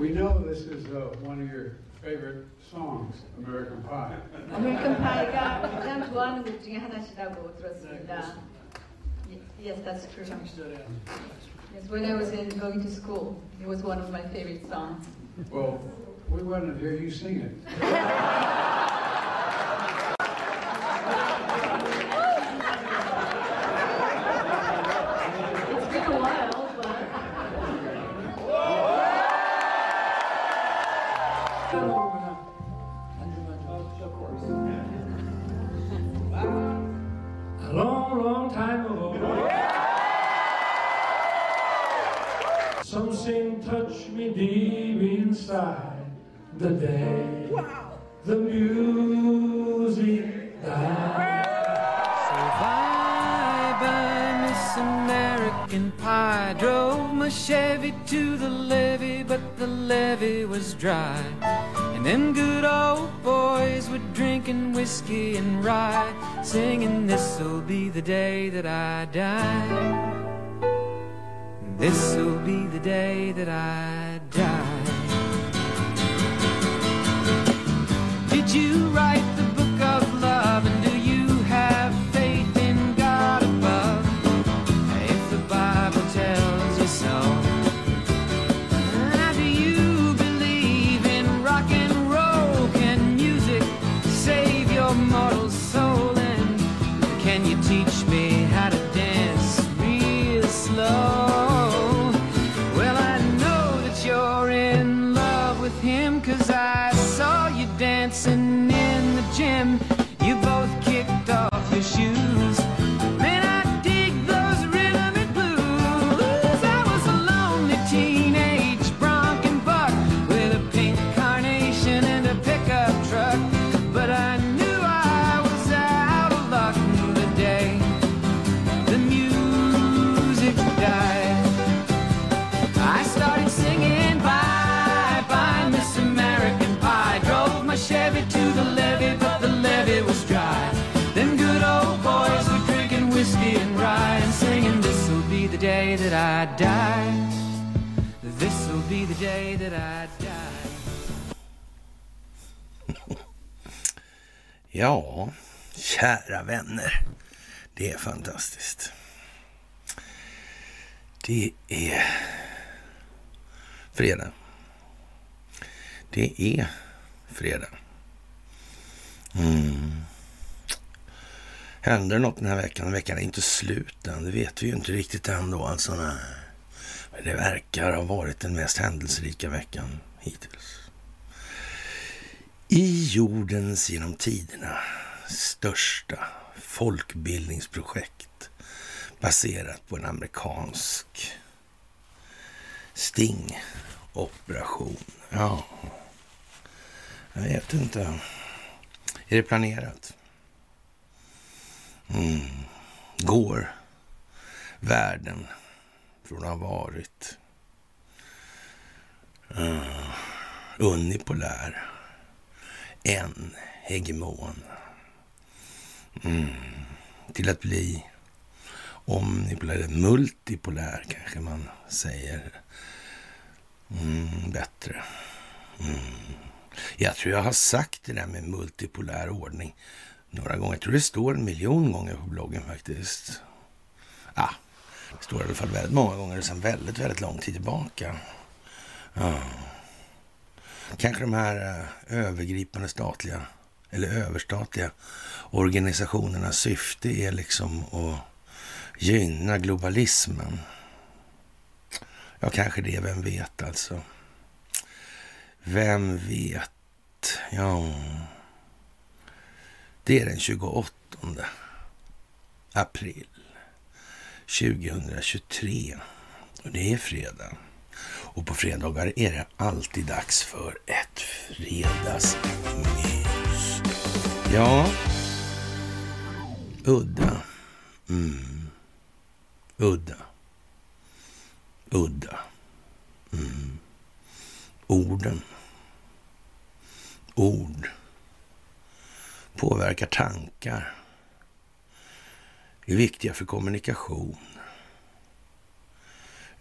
We know this is uh, one of your favorite songs, American Pie. 아메리칸 파이가 가장 좋아하는 곡 중에 하나시라고 들었습니다. Yes, that's true. Yes, when I was in going to school, it was one of my favorite songs. Well, we want to hear you sing it. Händer det något den här veckan? Veckan är inte slut än. Det vet vi ju inte riktigt än då. Alltså, nej. Men det verkar ha varit den mest händelserika veckan hittills. I jordens genom tiderna största folkbildningsprojekt baserat på en amerikansk stingoperation. Ja, jag vet inte. Är det planerat? Mm. Går världen från att ha varit uh, unipolär, en hegemon, mm. till att bli omnipolär, multipolär kanske man säger. Mm, bättre. Mm. Jag tror jag har sagt det där med multipolär ordning några gånger. Jag tror det står en miljon gånger på bloggen faktiskt. Ja, det står i alla fall väldigt många gånger sedan väldigt, väldigt lång tid tillbaka. Ah. Kanske de här eh, övergripande statliga eller överstatliga organisationernas syfte är liksom att gynna globalismen. Ja, kanske det. Vem vet alltså. Vem vet? Ja, det är den 28 april 2023 och det är fredag. Och på fredagar är det alltid dags för ett fredagsmys. Ja, udda. Mm. Udda. Udda. Mm. Orden. Ord påverkar tankar. Är viktiga för kommunikation.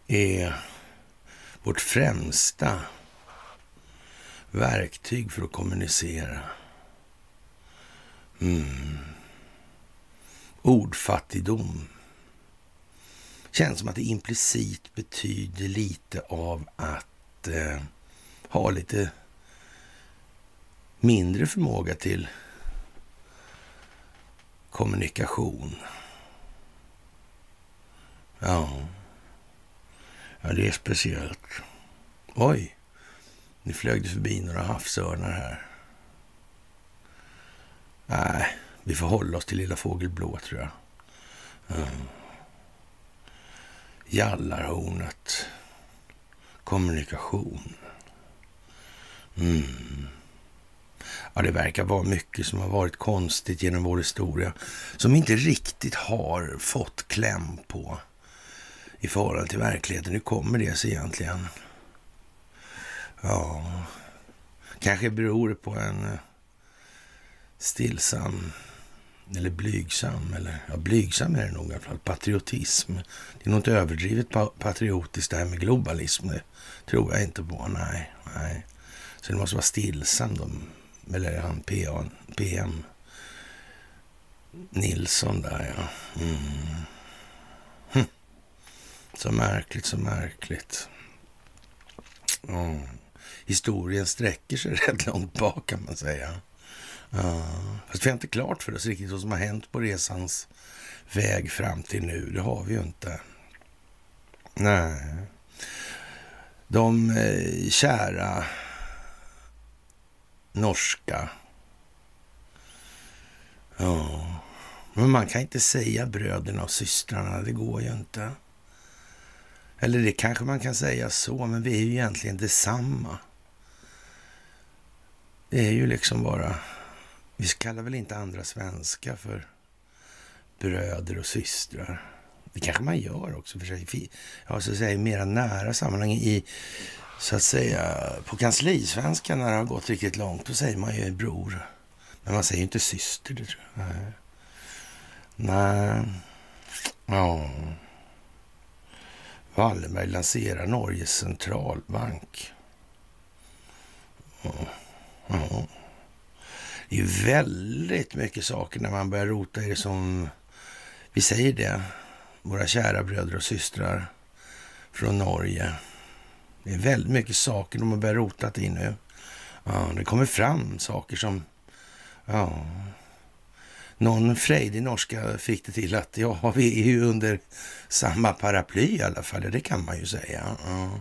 Är vårt främsta verktyg för att kommunicera. Mm. Ordfattigdom. Känns som att det implicit betyder lite av att eh, ha lite mindre förmåga till kommunikation. Ja. ja, det är speciellt. Oj, nu flög det förbi några havsörnar här. Nej, vi får hålla oss till Lilla Fågelblå tror jag. Mm. Jallarhornet. Kommunikation. Mm. Ja, det verkar vara mycket som har varit konstigt genom vår historia som inte riktigt har fått kläm på i förhållande till verkligheten. Hur kommer det sig egentligen? Ja, kanske beror det på en eh, stillsam eller blygsam, eller ja, blygsam är det nog i alla fall, patriotism. Det är nog inte överdrivet patriotiskt det här med globalism. Det tror jag inte på, nej. nej. Så det måste vara stillsam då, eller han PM, PM Nilsson där ja. Mm. Hm. Så märkligt, så märkligt. Mm. Historien sträcker sig rätt långt bak kan man säga. Ja. Fast vi har inte klart för oss riktigt vad som har hänt på resans väg fram till nu. Det har vi ju inte. Nej. De eh, kära norska. Ja, men man kan inte säga bröderna och systrarna. Det går ju inte. Eller det kanske man kan säga så, men vi är ju egentligen detsamma. Det är ju liksom bara vi kallar väl inte andra svenskar för bröder och systrar. Det kanske man gör också för sig. Ja, så att säga, i mera nära sammanhang i, så att säga, på kanslisvenska när det har gått riktigt långt, då säger man ju bror. Men man säger ju inte syster, det tror jag. Nej. Nej. Ja. Wallenberg lanserar Norges centralbank. Ja. ja. Det är väldigt mycket saker när man börjar rota i det som, vi säger det, våra kära bröder och systrar från Norge. Det är väldigt mycket saker de har börjat rota i nu. Ja, det kommer fram saker som, ja, någon frejdig norska fick det till att ja, vi är ju under samma paraply i alla fall. Det kan man ju säga. Ja.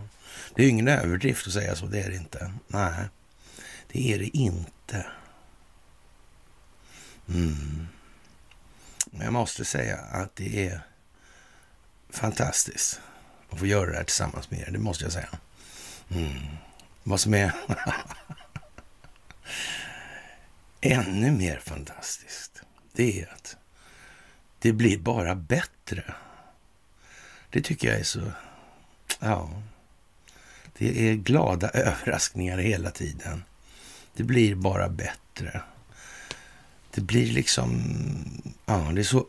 Det är ju ingen överdrift att säga så, det är det inte. Nej, det är det inte. Mm. Jag måste säga att det är fantastiskt att få göra det här tillsammans med er. Det måste jag säga. Mm. Vad som är ännu mer fantastiskt, det är att det blir bara bättre. Det tycker jag är så... Ja. Det är glada överraskningar hela tiden. Det blir bara bättre det blir liksom, ja, det är så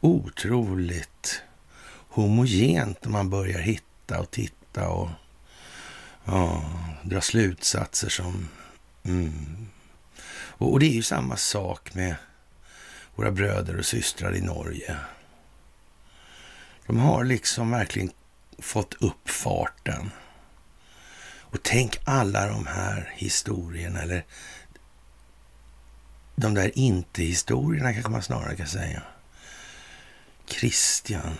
otroligt homogent när man börjar hitta och titta och ja, dra slutsatser som... Mm. Och, och, det är ju samma sak med våra bröder och systrar i Norge. De har liksom verkligen fått upp farten. Och tänk alla de här historierna, eller de där inte-historierna kanske man snarare kan säga. Christian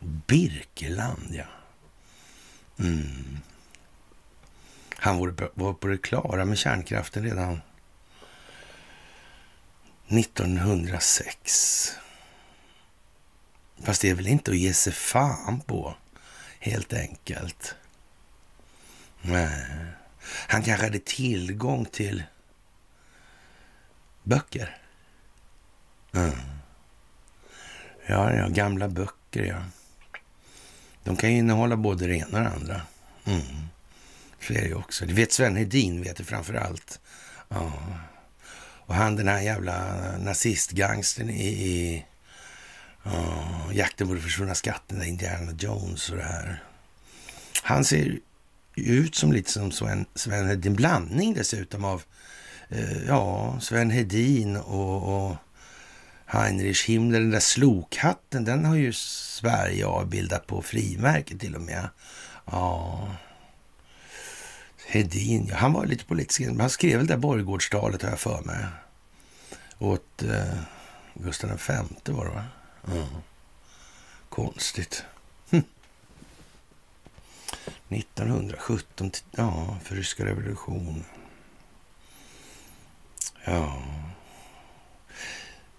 Birkeland, ja. Mm. Han var på det klara med kärnkraften redan 1906. Fast det är väl inte att ge sig fan på, helt enkelt. Nej. Han kanske hade tillgång till Böcker? Mm. Ja, ja, gamla böcker, ja. De kan ju innehålla både det ena och det andra. Mm. Så är det också. Det vet Sven Hedin, vet det framför allt. Ja. Och han den här jävla nazistgangsten i, i ja, Jakten på de försvunna skatten, Indiana Jones och det här. Han ser ut som lite som Sven, Sven Hedin, blandning dessutom av eh, ja, Sven Hedin och, och Heinrich Himmler. Den där slokhatten, den har ju Sverige avbildat på frimärket till och med. Ja, Hedin, ja, han var lite politisk. Han skrev väl det där borggårdstalet har jag för mig. Åt eh, Gustav V var det va? Mm. Konstigt. Hm. 1917, ja, för ryska revolutionen. Ja.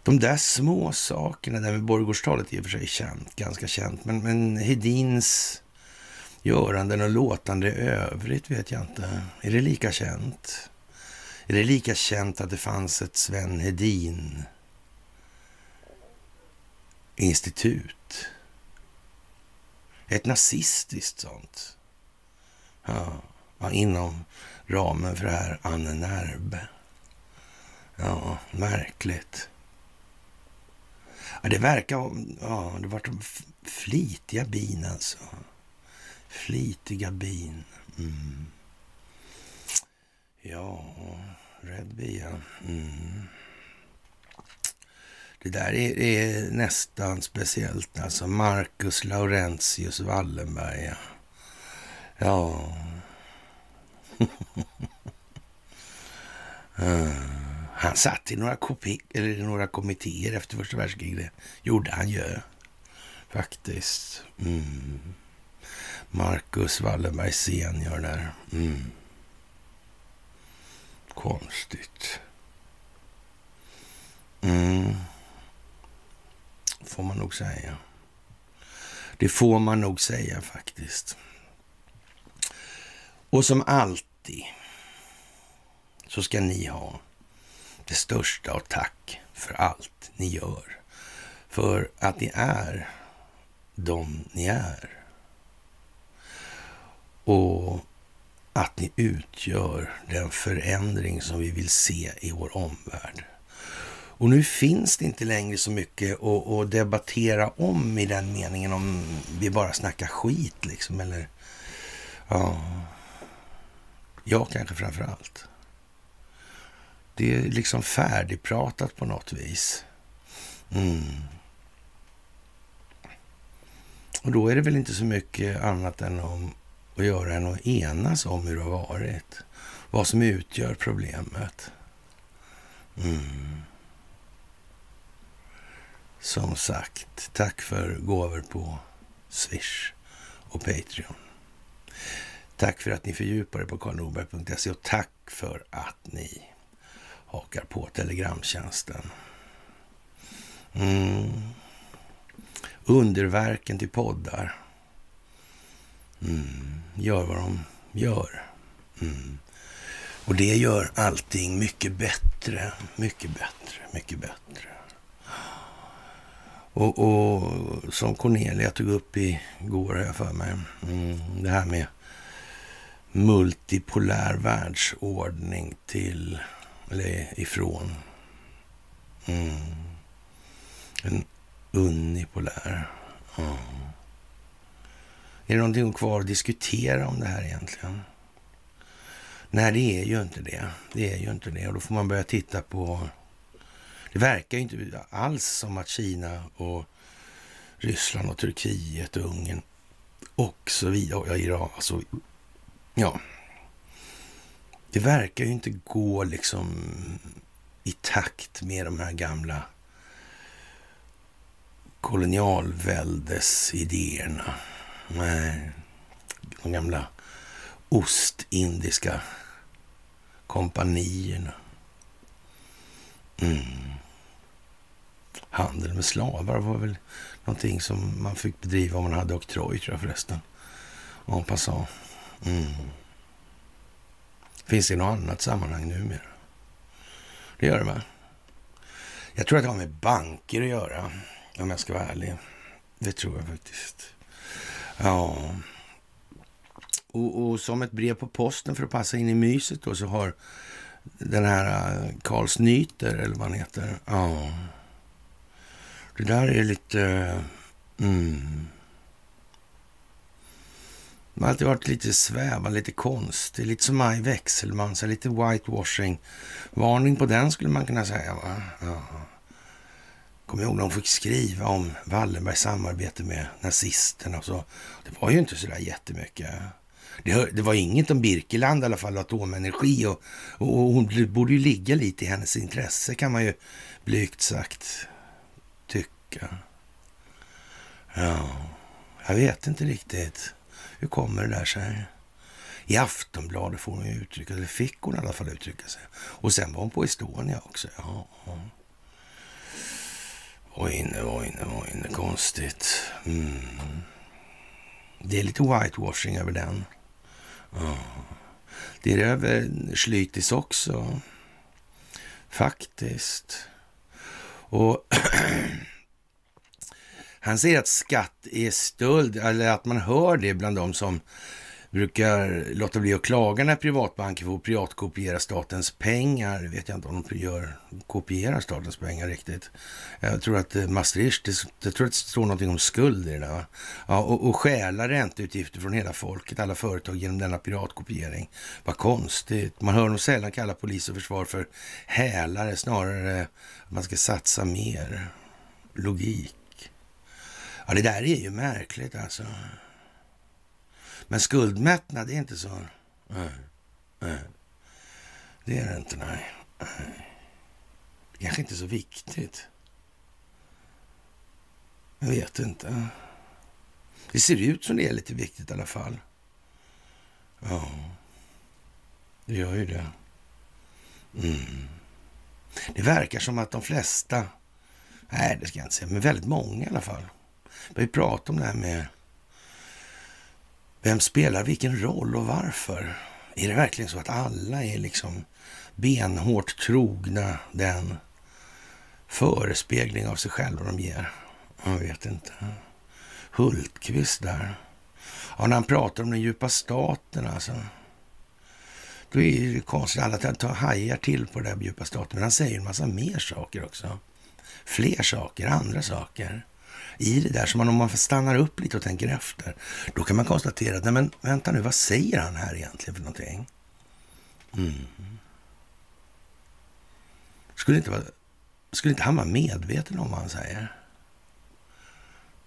De där små sakerna, där med borggårdstalet är i och för sig känt, ganska känt, men, men Hedins göranden och låtande i övrigt vet jag inte. Är det lika känt? Är det lika känt att det fanns ett Sven Hedin institut? Ett nazistiskt sånt. Ja, inom ramen för det här Anne Närbe. Ja, märkligt. Ja, det verkar... Ja, det var de flitiga bin alltså. Flitiga bin. Mm. Ja, Red Bia. Mm. Det där är, är, nästan speciellt alltså. Marcus Laurentius Wallenberg. Ja. Mm. Han satt i några, kopi eller några kommittéer efter första världskriget. Gjorde han ju. Faktiskt. Mm. Marcus Wallenberg senior där. Mm. Konstigt. Mm. Får man nog säga. Det får man nog säga faktiskt. Och som alltid så ska ni ha det största av tack för allt ni gör. För att ni är de ni är. Och att ni utgör den förändring som vi vill se i vår omvärld. Och nu finns det inte längre så mycket att, att debattera om i den meningen om vi bara snackar skit liksom. Eller, ja, jag kanske framför allt. Det är liksom färdigpratat på något vis. Mm. Och då är det väl inte så mycket annat än om att göra än att enas om hur det har varit. Vad som utgör problemet. Mm. Som sagt, tack för gåvor på Swish och Patreon. Tack för att ni fördjupar er på karlnorberg.se och tack för att ni hakar på Telegramtjänsten. Mm. Underverken till poddar. Mm. Gör vad de gör. Mm. Och det gör allting mycket bättre, mycket bättre, mycket bättre. Och, och som Cornelia tog upp igår, har jag för mig, mm, det här med multipolär världsordning till, eller ifrån. Mm. En unipolär. Mm. Är det någonting kvar att diskutera om det här egentligen? Nej, det är ju inte det. Det är ju inte det. Och då får man börja titta på... Det verkar ju inte alls som att Kina och Ryssland och Turkiet och Ungern och så vidare, ja, Iran, alltså Ja. Det verkar ju inte gå liksom i takt med de här gamla kolonialväldesidéerna. Nej, de gamla ostindiska kompanierna. Mm. Handel med slavar var väl någonting som man fick bedriva om man hade oktroj, tror jag förresten. En passant. Mm. Finns det i något annat sammanhang numera? Det gör det va? Jag tror att det har med banker att göra, om jag ska vara ärlig. Det tror jag faktiskt. Ja. Och, och, som ett brev på posten för att passa in i myset då så har den här eh, Karl Snyter, eller vad han heter. Ja. Det där är lite... Eh, mm. De har alltid varit lite svävande, lite konstig, lite som Maj Wechselmann, så lite whitewashing. Varning på den skulle man kunna säga. Va? Ja. Kommer ihåg när de fick skriva om Wallenbergs samarbete med nazisterna och så. Det var ju inte så där jättemycket. Det, det var inget om Birkeland i alla fall, atomenergi och, och, och hon borde ju ligga lite i hennes intresse kan man ju blygt sagt tycka. Ja, jag vet inte riktigt. Hur kommer det där sig? I Aftonbladet får hon ju uttrycka sig, fick hon i alla fall uttrycka sig. Och sen var hon på Estonia också. Ja, ja. Oj, nu, oj, nu, oj, nu, konstigt. Mm. Det är lite whitewashing över den. Ja. Det är det över Schlytis också. Faktiskt. Och han säger att skatt är stöld, eller att man hör det bland de som brukar låta bli att klaga när privatbanker får privatkopiera statens pengar. Jag vet jag inte om de gör, kopierar statens pengar riktigt. Jag tror att eh, Maastricht, jag tror att det står någonting om skuld i det där. Ja, och, och stjäla ränteutgifter från hela folket, alla företag genom denna piratkopiering. Vad konstigt. Man hör nog sällan kalla polis och försvar för hälare, snarare att man ska satsa mer. Logik. Ja, det där är ju märkligt alltså. Men skuldmättnad är inte så... Nej, nej. Det är det inte, nej. nej. Det kanske inte är så viktigt. Jag vet inte. Det ser ut som det är lite viktigt i alla fall. Ja, det gör ju det. Mm. Det verkar som att de flesta, nej det ska jag inte säga, men väldigt många i alla fall, vi pratar om det här med vem spelar vilken roll och varför? Är det verkligen så att alla är liksom benhårt trogna den förespegling av sig själva de ger? Jag vet inte. Hultqvist där. Ja, när han pratar om den djupa staten alltså. Då är det konstigt. Alla tar hajar till på det där djupa staten. Men han säger en massa mer saker också. Fler saker, andra saker i det där. Så man, om man stannar upp lite och tänker efter, då kan man konstatera att, nej men vänta nu, vad säger han här egentligen för någonting? Mm. Skulle, inte vara, skulle inte han vara medveten om vad han säger?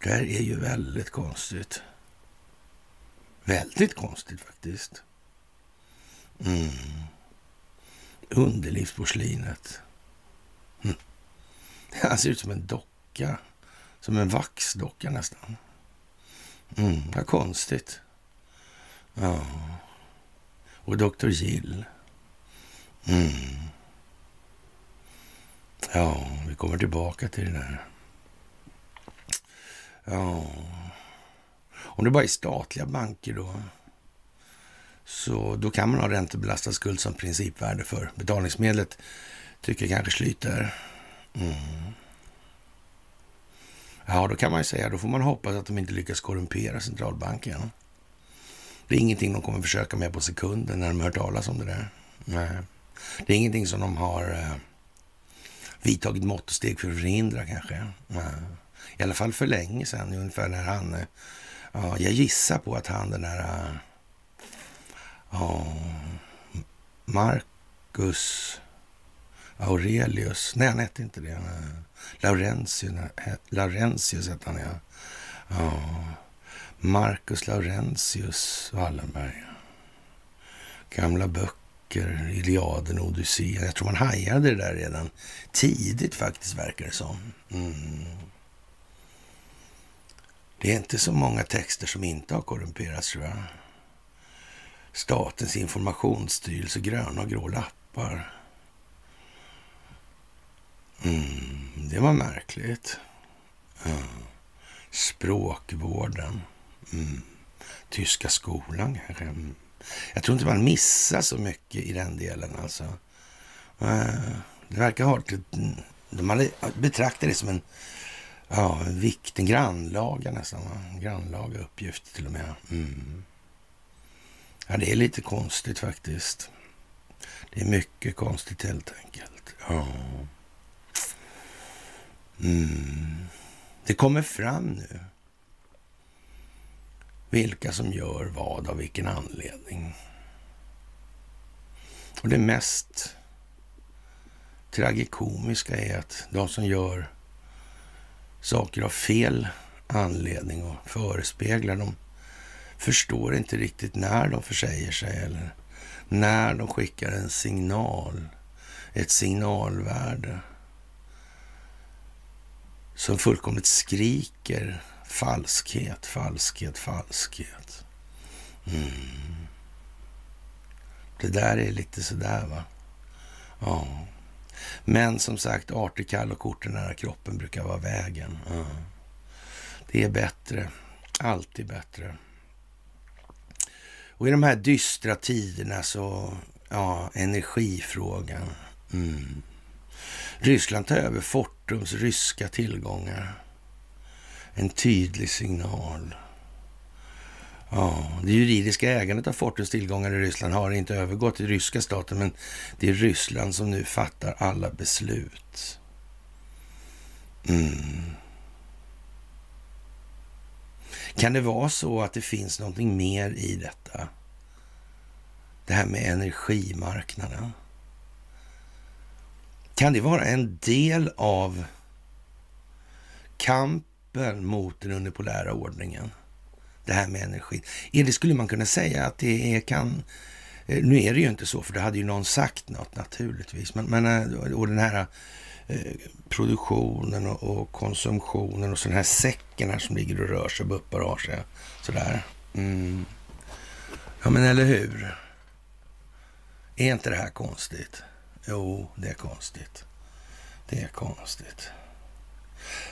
Det här är ju väldigt konstigt. Väldigt konstigt faktiskt. Mm. Underlivsporslinet. Mm. Han ser ut som en docka. Som en vaxdocka nästan. Mm, vad konstigt. Ja. Och Dr. Gill. Mm. Ja, vi kommer tillbaka till det där. Ja. Om det bara är statliga banker då, så då kan man ha räntebelastad skuld som principvärde för betalningsmedlet, tycker kanske Schlyter. Mm. Ja, då kan man ju säga, då får man hoppas att de inte lyckas korrumpera centralbanken. Det är ingenting de kommer försöka med på sekunden när de hör talas om det där. Nej. Det är ingenting som de har eh, vidtagit mått och steg för att förhindra kanske. Nej. I alla fall för länge sedan, ungefär när han... Eh, ja, jag gissar på att han den där... Eh, ja, Marcus Aurelius. Nej, han hette inte det. Eh, Laurentius, Laurentius hette han, ja. ja. Marcus Laurentius Wallenberg. Gamla böcker, Iliaden och Odysséen. Jag tror man hajade det där redan tidigt faktiskt, verkar det som. Mm. Det är inte så många texter som inte har korrumperats, tror jag. Statens informationsstyrelse, gröna och grå lappar. Mm, det var märkligt. Ja. Språkvården. Mm. Tyska skolan kanske. Mm. Jag tror inte man missar så mycket i den delen alltså. Eh, det verkar ha de mm, betraktar det som en, ja, en viktig, grannlaga nästan. En grannlaga uppgift till och med. Mm. Ja, det är lite konstigt faktiskt. Det är mycket konstigt helt enkelt. Ja. Mm. Det kommer fram nu vilka som gör vad, av vilken anledning. Och det mest tragikomiska är att de som gör saker av fel anledning och förespeglar, de förstår inte riktigt när de försäger sig eller när de skickar en signal, ett signalvärde som fullkomligt skriker falskhet, falskhet, falskhet. Mm. Det där är lite sådär va. Ja. Men som sagt, artig, kall och korten nära kroppen brukar vara vägen. Ja. Det är bättre. Alltid bättre. Och i de här dystra tiderna så, ja, energifrågan. Mm. Ryssland tar över Fortums ryska tillgångar. En tydlig signal. Ja, det juridiska ägandet av Fortums tillgångar i Ryssland har inte övergått till ryska staten, men det är Ryssland som nu fattar alla beslut. Mm. Kan det vara så att det finns någonting mer i detta? Det här med energimarknaden. Kan det vara en del av kampen mot den unipolära ordningen? Det här med energi. Eller skulle man kunna säga att det är, kan... Eh, nu är det ju inte så, för det hade ju någon sagt något naturligtvis. Men, men eh, och den här eh, produktionen och, och, konsumtionen och så den här säcken här som ligger och rör sig och buppar och har sig. Sådär. Mm. Ja, men eller hur? Är inte det här konstigt? Jo, det är konstigt. Det är konstigt.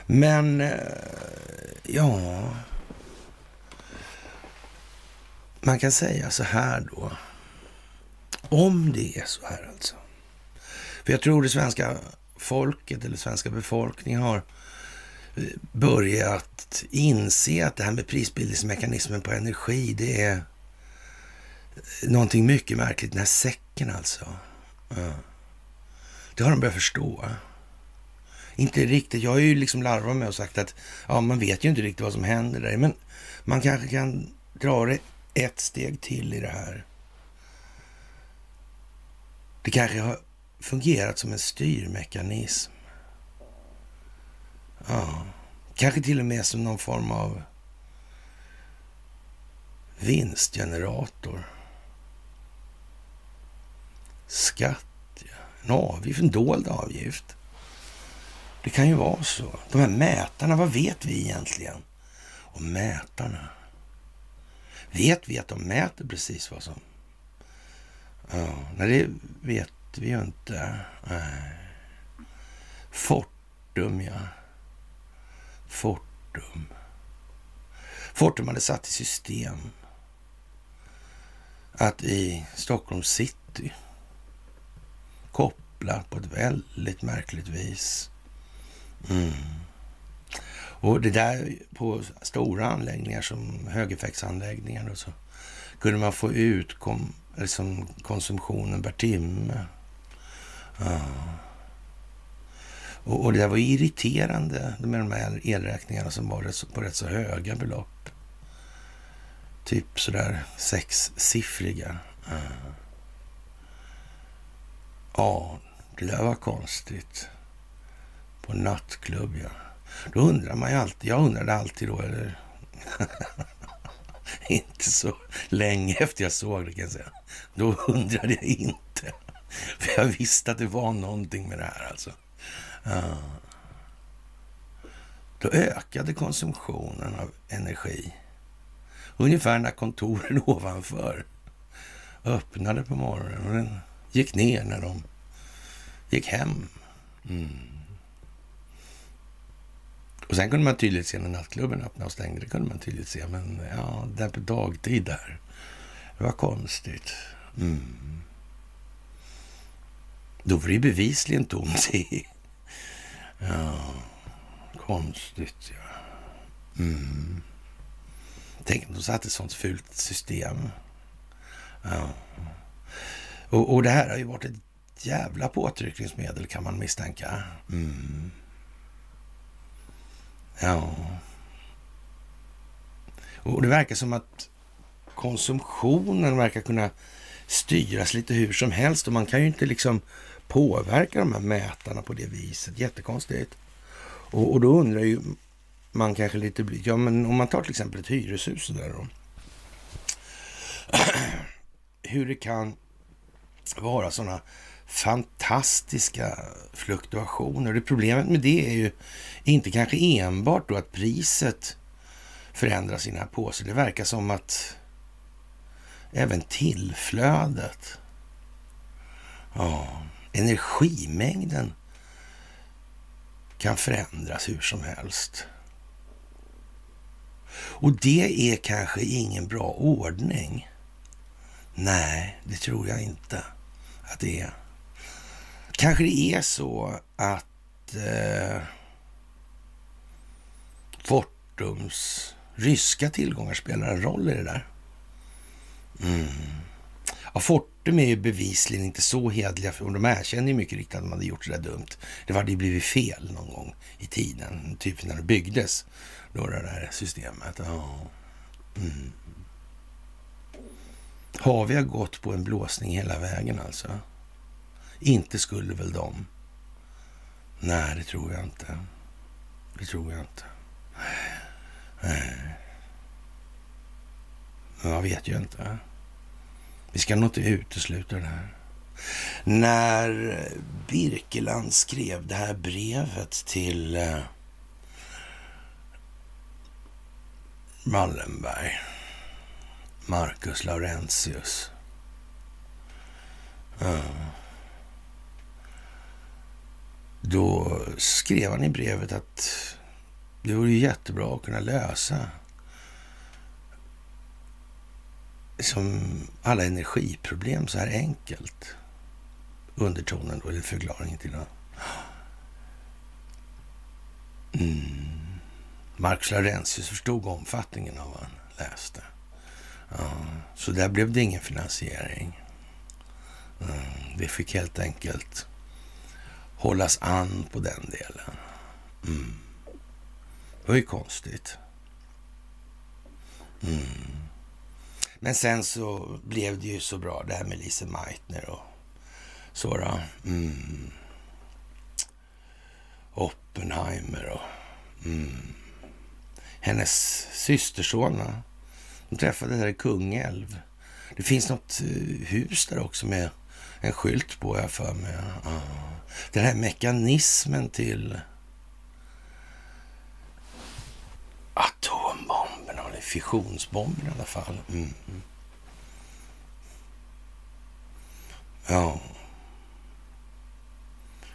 Men, eh, ja... Man kan säga så här då. Om det är så här alltså. För jag tror det svenska folket eller svenska befolkningen har eh, börjat inse att det här med prisbildningsmekanismen på energi, det är eh, någonting mycket märkligt. Den här säcken alltså. Ja. Det har de börjat förstå. Inte riktigt. Jag har ju liksom larvat mig och sagt att ja, man vet ju inte riktigt vad som händer där. Men man kanske kan dra det ett steg till i det här. Det kanske har fungerat som en styrmekanism. Ja, kanske till och med som någon form av vinstgenerator. Skatt. En avgift, en dold avgift. Det kan ju vara så. De här mätarna, vad vet vi egentligen om mätarna? Vet vi att de mäter precis vad som... Ja, nej, det vet vi ju inte. Nej. Fortum, ja. Fortum. Fortum hade satt i system att i Stockholms city kopplat på ett väldigt märkligt vis. Mm. Och det där på stora anläggningar som högeffektsanläggningar och så kunde man få ut kom, liksom konsumtionen per timme. Ja. Och, och, det där var irriterande med de här elräkningarna som var på rätt så höga belopp. Typ sådär sexsiffriga. Ja. ja, det där var konstigt. På nattklubb, ja. Då undrar man ju alltid, jag undrade alltid då, eller inte så länge efter jag såg det kan jag säga. Då undrade jag inte. För jag visste att det var någonting med det här alltså. Ja. Då ökade konsumtionen av energi. Ungefär när kontoren ovanför öppnade på morgonen och den gick ner när de gick hem. Mm. Och sen kunde man tydligt se när nattklubben öppnade och stängde. Det kunde man tydligt se. Men ja, där på dagtid där. Det var konstigt. Mm. Då var det bevisligen tomt i... Ja, konstigt ja. Mm. Tänk om de satte ett sånt fult system. Ja. Och, och det här har ju varit ett jävla påtryckningsmedel kan man misstänka. Mm. Ja. Och det verkar som att konsumtionen verkar kunna styras lite hur som helst och man kan ju inte liksom påverka de här mätarna på det viset. Jättekonstigt. Och, och då undrar ju man kanske lite, ja men om man tar till exempel ett hyreshus där då. Hur det kan vara sådana fantastiska fluktuationer. Det problemet med det är ju inte kanske enbart då att priset förändras i den här påsen. Det verkar som att även tillflödet, ja, energimängden kan förändras hur som helst. Och det är kanske ingen bra ordning. Nej, det tror jag inte att det är. Kanske det är så att eh, Fortums ryska tillgångar spelar en roll i det där. Mm. Ja, Fortum är ju bevisligen inte så hedliga, för de erkänner ju mycket riktigt att de hade gjort så där dumt. Det hade ju blivit fel någon gång i tiden, typ när det byggdes, då det där systemet. Ja. Mm. Har vi gått på en blåsning hela vägen alltså? Inte skulle väl de? Nej, det tror jag inte. Det tror jag inte. Nej. Jag vet ju inte. Vi ska nog inte utesluta det här. När Birkeland skrev det här brevet till eh, Wallenberg, Marcus Laurentius. Mm. Då skrev han i brevet att det vore jättebra att kunna lösa som alla energiproblem så här enkelt. Undertonen då, eller förklaringen till det. Mm. Marcus Laurentius förstod omfattningen av vad han läste. Ja, så där blev det ingen finansiering. Mm. Det fick helt enkelt hållas an på den delen. Mm. Det var ju konstigt. Mm. Men sen så blev det ju så bra det här med Lise Meitner och så då. Mm. Oppenheimer och mm. hennes systerson. De träffade där i Kungälv. Det finns något eh, hus där också med en skylt på, jag för mig. Ja. Den här mekanismen till atombomberna, eller fissionsbomberna i alla fall. Mm. Ja.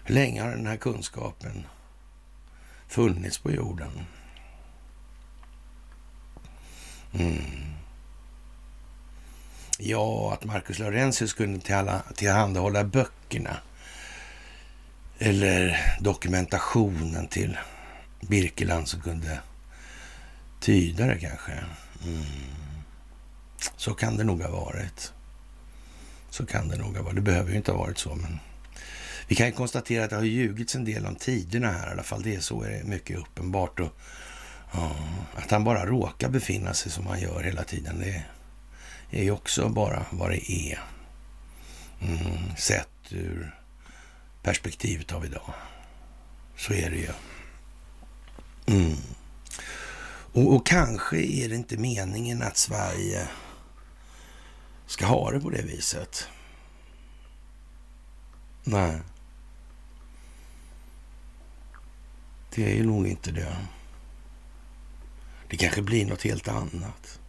Hur länge har den här kunskapen funnits på jorden? Mm. Ja, att Marcus Laurentius kunde tillhandahålla böckerna eller dokumentationen till Birkeland som kunde tyda det kanske. Mm. Så kan det nog ha varit. Så kan det nog ha varit. Det behöver ju inte ha varit så, men vi kan ju konstatera att det har ljugits en del om tiderna här i alla fall. Det är så är det mycket uppenbart. Och, ja, att han bara råkar befinna sig som han gör hela tiden, det är ju också bara vad det är. Mm, sett ur perspektivet av idag. Så är det ju. Mm. Och, och, kanske är det inte meningen att Sverige ska ha det på det viset. Nej. Det är ju nog inte det. Det kanske blir något helt annat.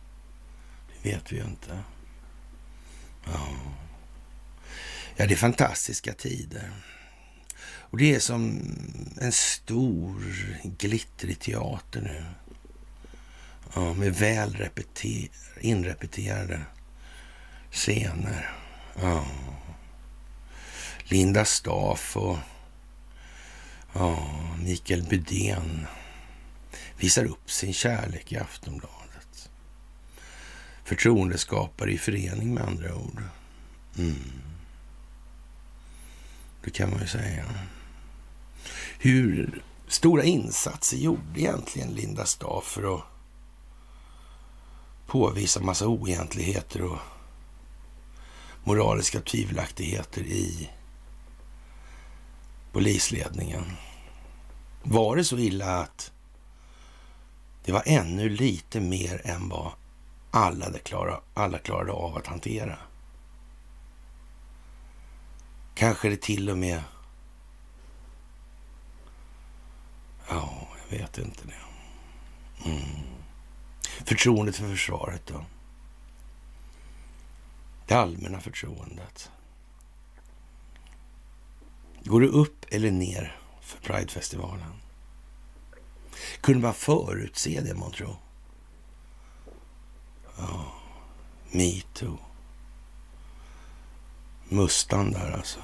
Det vet vi ju inte. Ja. Ja, det är fantastiska tider. Och det är som en stor glittrig teater nu. Ja, med väl inrepeterade scener. Ja. Linda Staff och ja, Mikael Bydén visar upp sin kärlek i Aftonbladet. Förtroendeskapare i förening med andra ord. Mm. Det kan man ju säga. Hur stora insatser gjorde egentligen Linda Staff för att påvisa massa oegentligheter och moraliska tvivelaktigheter i polisledningen. Var det så illa att det var ännu lite mer än vad alla, klarade, alla klarade av att hantera? Kanske det till och med... Ja, jag vet inte det. Mm. Förtroendet för försvaret då? Det allmänna förtroendet. Går det upp eller ner för Pridefestivalen? Kunde man förutse det, man tror? Ja, metoo. Mustan där alltså.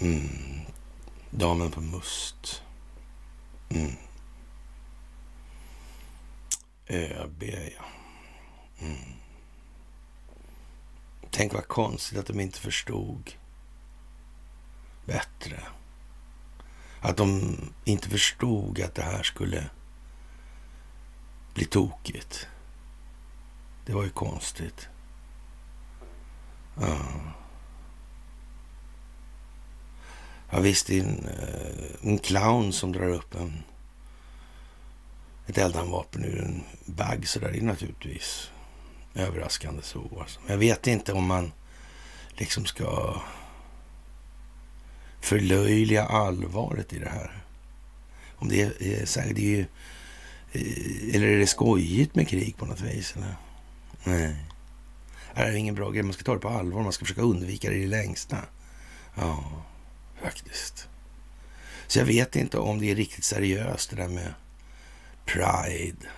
Mm. Damen på Must. Mm. ÖB, ja. Mm. Tänk vad konstigt att de inte förstod bättre. Att de inte förstod att det här skulle bli tokigt. Det var ju konstigt. Ja. Ja visst, det är en, eh, en clown som drar upp en, ett eldhandvapen ur en bag så där. Det är naturligtvis överraskande så. Alltså. Men jag vet inte om man liksom ska förlöjliga allvaret i det här. Om det är, eh, det är ju, Eh, eller är det skojigt med krig på något vis? Eller? Nej. Det är ingen bra grej. Man ska ta det på allvar. Man ska försöka undvika det i det längsta. Ja, faktiskt. Så jag vet inte om det är riktigt seriöst det där med Pride,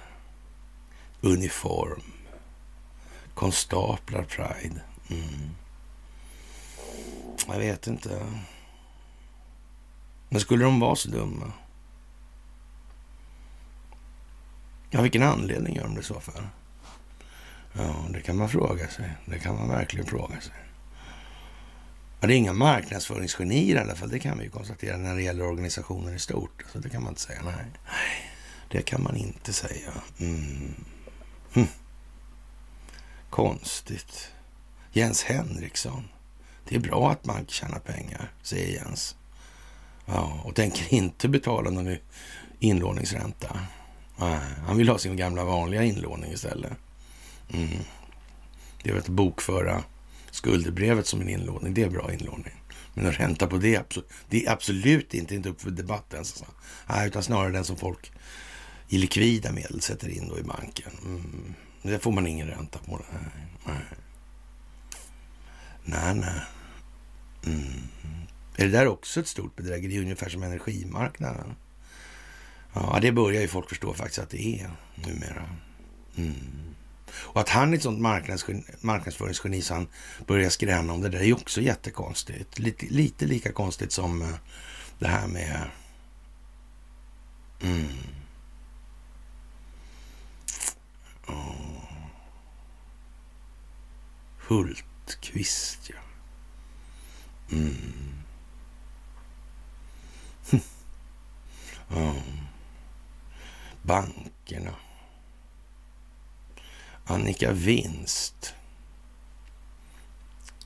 uniform, konstaplar Pride. Mm. Jag vet inte. Men skulle de vara så dumma? Ja, vilken anledning gör de det så för? Ja, det kan man fråga sig. Det kan man verkligen fråga sig. Ja, det är inga marknadsföringsgenier i alla fall. Det kan vi ju konstatera när det gäller organisationen i stort. Så det kan man inte säga. Nej, det kan man inte säga. Mm. Hm. Konstigt. Jens Henriksson. Det är bra att man tjänar pengar, säger Jens. Ja, och tänker inte betala någon inlåningsränta. Nej, han vill ha sin gamla vanliga inlåning istället. Mm. Det är att bokföra skuldebrevet som en inlåning. Det är bra inlåning. Men att ränta på det, det är absolut inte, inte upp för debatt ens. Alltså. Nej, utan snarare den som folk i likvida medel sätter in då i banken. Mm. Det får man ingen ränta på. Nej, nej. nej, nej. Mm. Är det där också ett stort bedrägeri, ungefär som energimarknaden? Ja, det börjar ju folk förstå faktiskt att det är numera. Mm. Och att han är ett sånt marknadsföringsgeni så han börjar skräna om det där är ju också jättekonstigt. Lite, lite lika konstigt som eh, det här med... Mm. Oh. Hultqvist, ja. Mm. ja. Bankerna. Annika Vinst.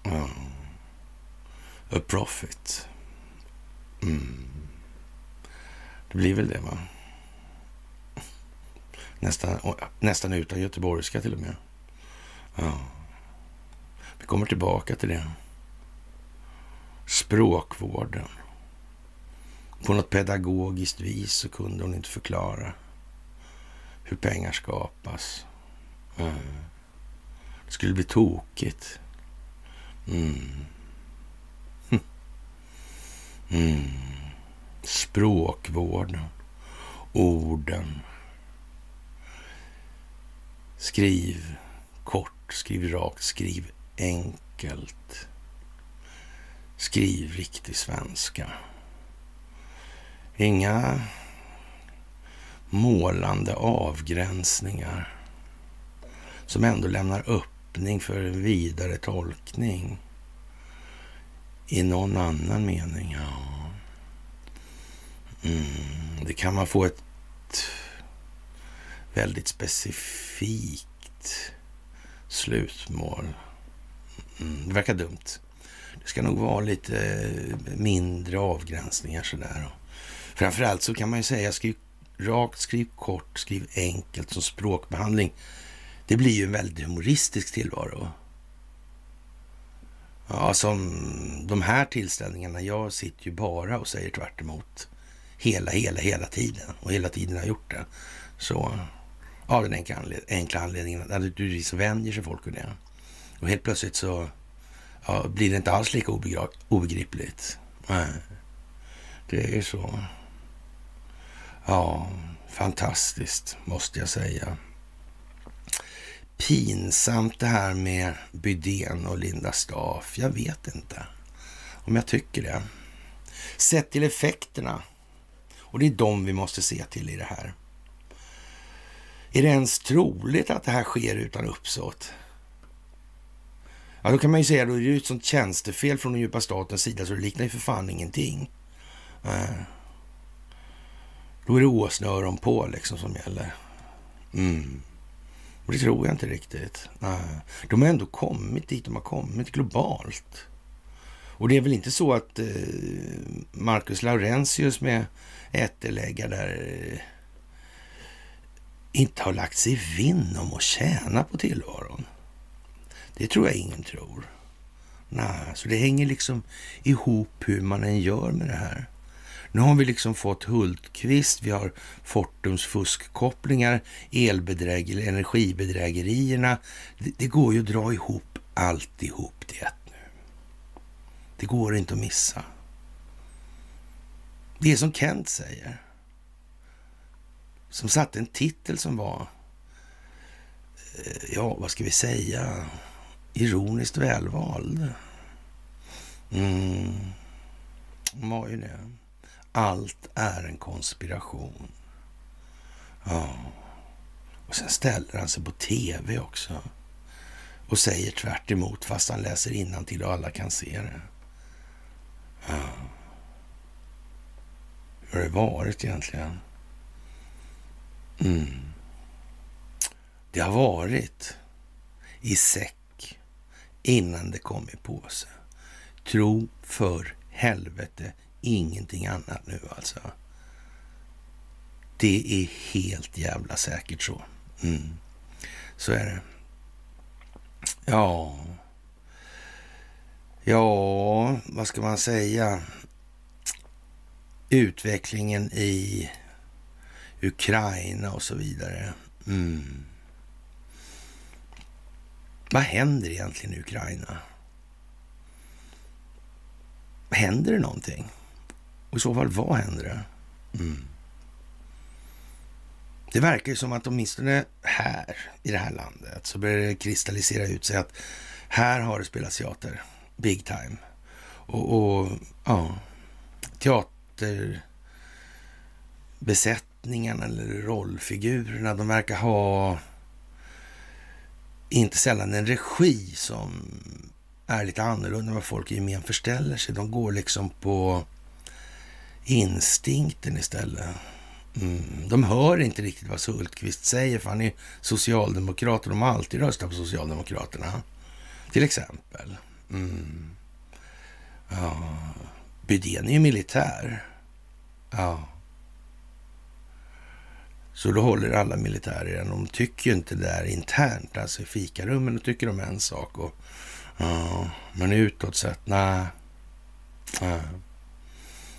Mm. A Profit. Mm. Det blir väl det, va? Nästan, nästan utan göteborgska till och med. Ja. Vi kommer tillbaka till det. Språkvården. På något pedagogiskt vis så kunde hon inte förklara hur pengar skapas. Mm. Det skulle bli tokigt. Mm. Mm. Språkvården. Orden. Skriv kort, skriv rakt, skriv enkelt. Skriv riktig svenska. Inga målande avgränsningar som ändå lämnar öppning för en vidare tolkning i någon annan mening. Ja. Mm, det kan man få ett väldigt specifikt slutmål. Mm, det verkar dumt. Det ska nog vara lite mindre avgränsningar sådär. Framförallt så kan man ju säga skriv rakt, skriv kort, skriv enkelt som språkbehandling. Det blir ju en väldigt humoristisk tillvaro. Ja, som de här tillställningarna, jag sitter ju bara och säger tvärt emot hela, hela, hela tiden och hela tiden har gjort det. Så av den enkla, anled enkla anledningen att naturligtvis liksom vänjer sig folk vid det. Och helt plötsligt så ja, blir det inte alls lika obegripligt. Nej, det är så. Ja, fantastiskt måste jag säga. Pinsamt det här med Bydén och Linda Staff. Jag vet inte om jag tycker det. Sett till effekterna. Och det är de vi måste se till i det här. Är det ens troligt att det här sker utan uppsåt? Ja, då kan man ju säga att det är ett sånt tjänstefel från den djupa statens sida så det liknar ju för fan ingenting. Äh. Då är det åsnöron på liksom som gäller. Mm. Och det tror jag inte riktigt. Nej. De har ändå kommit dit de har kommit globalt. Och det är väl inte så att eh, Marcus Laurentius med äteläggar där eh, inte har lagt sig vinn om att tjäna på tillvaron. Det tror jag ingen tror. Nej, så det hänger liksom ihop hur man än gör med det här. Nu har vi liksom fått Hultqvist, vi har Fortums fuskkopplingar, elbedrägeri, energibedrägerierna. Det, det, går ju att dra ihop alltihop till ett nu. Det går inte att missa. Det är som Kent säger. Som satte en titel som var, eh, ja vad ska vi säga, ironiskt välvald. Mm, var ju det. Allt är en konspiration. Ja. Och sen ställer han sig på tv också och säger tvärt emot fast han läser till och alla kan se det. Ja. Hur har det varit egentligen? Mm. Det har varit i säck innan det kom i påse. Tro för helvete ingenting annat nu alltså. Det är helt jävla säkert så. Mm. Så är det. Ja. Ja, vad ska man säga? Utvecklingen i Ukraina och så vidare. Mm. Vad händer egentligen i Ukraina? Händer det någonting? Och i så fall, vad händer det? Mm. Det verkar ju som att åtminstone här i det här landet så börjar det kristallisera ut sig att här har det spelats teater, big time. Och, och ja, teaterbesättningarna eller rollfigurerna, de verkar ha inte sällan en regi som är lite annorlunda än vad folk i gemen förställer sig. De går liksom på instinkten istället. Mm. De hör inte riktigt vad Hultqvist säger, för han är socialdemokrat och de har alltid röstat på Socialdemokraterna. Till exempel. Mm. Ja. Bydén är ju militär. Ja. Så då håller alla militärer De tycker ju inte det där internt, alltså i fikarummen, då tycker de en sak. Och, ja, men utåt sett, nej. nej.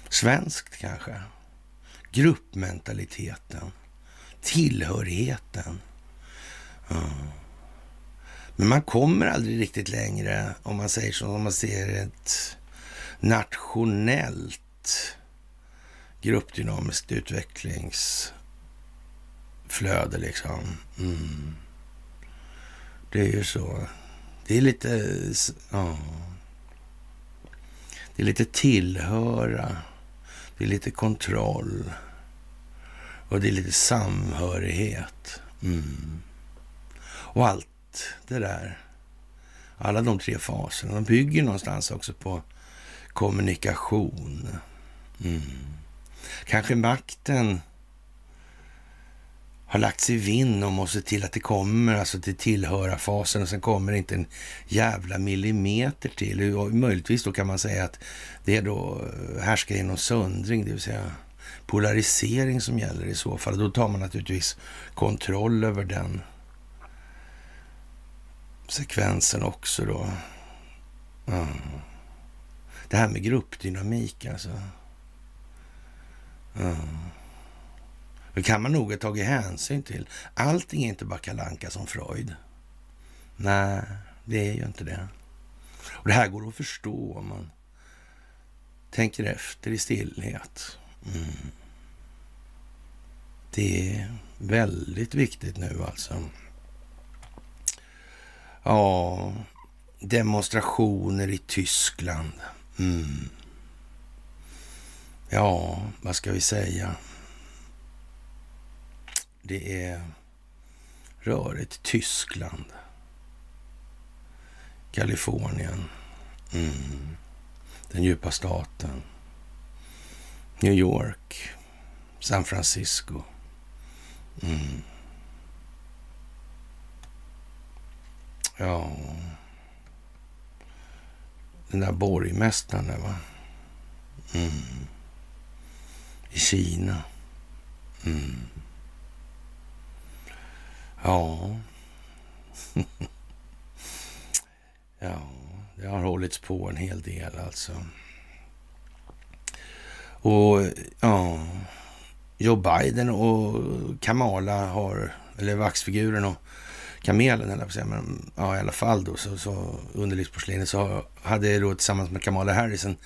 Svenskt kanske. Gruppmentaliteten. Tillhörigheten. Ja. Men man kommer aldrig riktigt längre om man säger så, om man ser ett nationellt gruppdynamiskt utvecklingsflöde liksom. Mm. Det är ju så. Det är lite, ja. Det är lite tillhöra. Det är lite kontroll. Och det är lite samhörighet. Mm. Och allt det där, alla de tre faserna, de bygger någonstans också på kommunikation. Mm. Kanske makten har lagt sig vinn om och se till att det kommer alltså till tillhöra-fasen och sen kommer det inte en jävla millimeter till. Och möjligtvis då kan man säga att det är då eh, härskar genom söndring, det vill säga polarisering som gäller i så fall. Då tar man naturligtvis kontroll över den sekvensen också då. Mm. Det här med gruppdynamik alltså. Mm. Det kan man nog ha tagit hänsyn till. Allting är inte bara kalanka som Freud. Nej, det är ju inte det. Och Det här går att förstå om man tänker efter i stillhet. Mm. Det är väldigt viktigt nu alltså. Ja, demonstrationer i Tyskland. Mm. Ja, vad ska vi säga? Det är rörigt. Tyskland. Kalifornien. Mm. Den djupa staten. New York. San Francisco. Mm. Ja... Den där borgmästaren där va. Mm. I Kina. Mm. Ja. ja, det har hållits på en hel del alltså. Och ja, Joe Biden och Kamala har, eller vaxfiguren och kamelen, eller jag men ja, i alla fall då, så, så underlivsporslinet, så hade då tillsammans med Kamala Harris en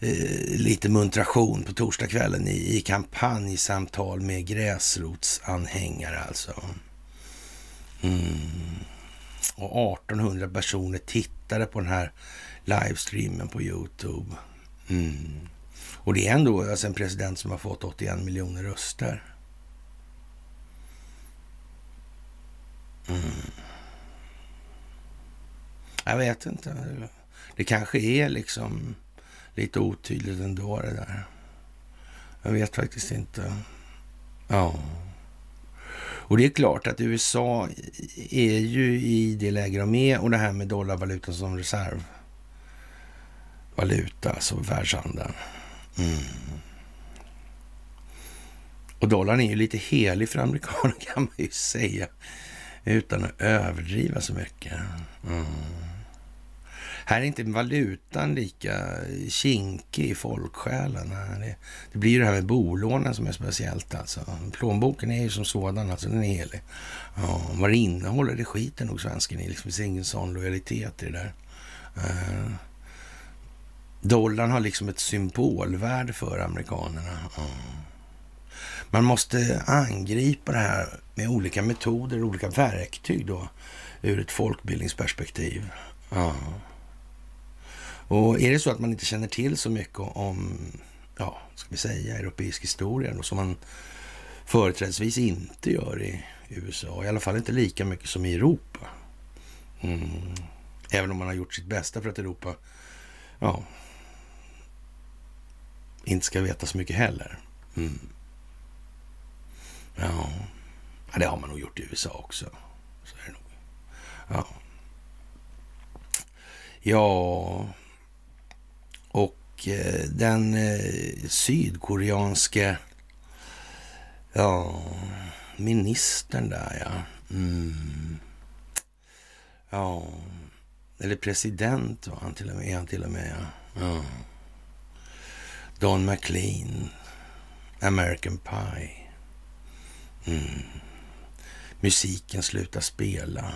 eh, lite muntration på torsdagskvällen i, i kampanjsamtal med gräsrotsanhängare alltså. Mm. Och 1800 personer tittade på den här livestreamen på Youtube. Mm. Och det är ändå alltså en president som har fått 81 miljoner röster. Mm. Jag vet inte. Det kanske är liksom lite otydligt ändå det där. Jag vet faktiskt inte. Ja. Och det är klart att USA är ju i det läge de är och det här med dollarvalutan som reservvaluta, alltså världshandeln. Mm. Och dollarn är ju lite helig för amerikaner kan man ju säga. Utan att överdriva så mycket. Mm. Här är inte valutan lika kinkig i folksjälen. Det, det blir ju det här med bolånen som är speciellt alltså. Plånboken är ju som sådan, alltså den är helig. Ja, vad det innehåller, det skiter nog svensken i. Liksom, det finns ingen sån lojalitet i det där. Uh, dollarn har liksom ett symbolvärde för amerikanerna. Uh. Man måste angripa det här med olika metoder, olika verktyg då, ur ett folkbildningsperspektiv. Ja. Och är det så att man inte känner till så mycket om, ja, ska vi säga, europeisk historia då, som man företrädesvis inte gör i USA, i alla fall inte lika mycket som i Europa. Mm. Även om man har gjort sitt bästa för att Europa, ja, inte ska veta så mycket heller. Mm. Ja. ja, det har man nog gjort i USA också. Så är det nog. Ja. Ja, Eh, den eh, sydkoreanske ja, ministern där ja. Mm. Ja, eller president var han till och med, är han till och med. Ja. Mm. Don McLean, American Pie. Mm. Musiken slutar spela.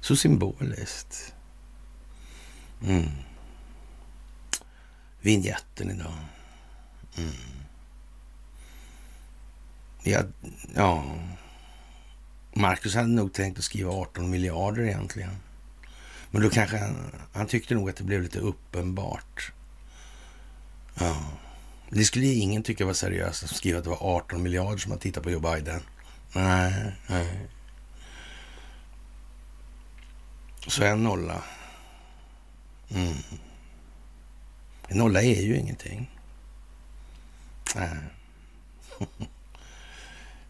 Så symboliskt. Mm. Vinjetten idag. Mm. Ja, ja. Marcus hade nog tänkt att skriva 18 miljarder egentligen. Men då kanske han, han tyckte nog att det blev lite uppenbart. Ja. Det skulle ingen tycka var seriöst att skriva att det var 18 miljarder som har tittat på Joe Biden. Nej, nej. Så en nolla. Mm. En nolla är ju ingenting. Nej.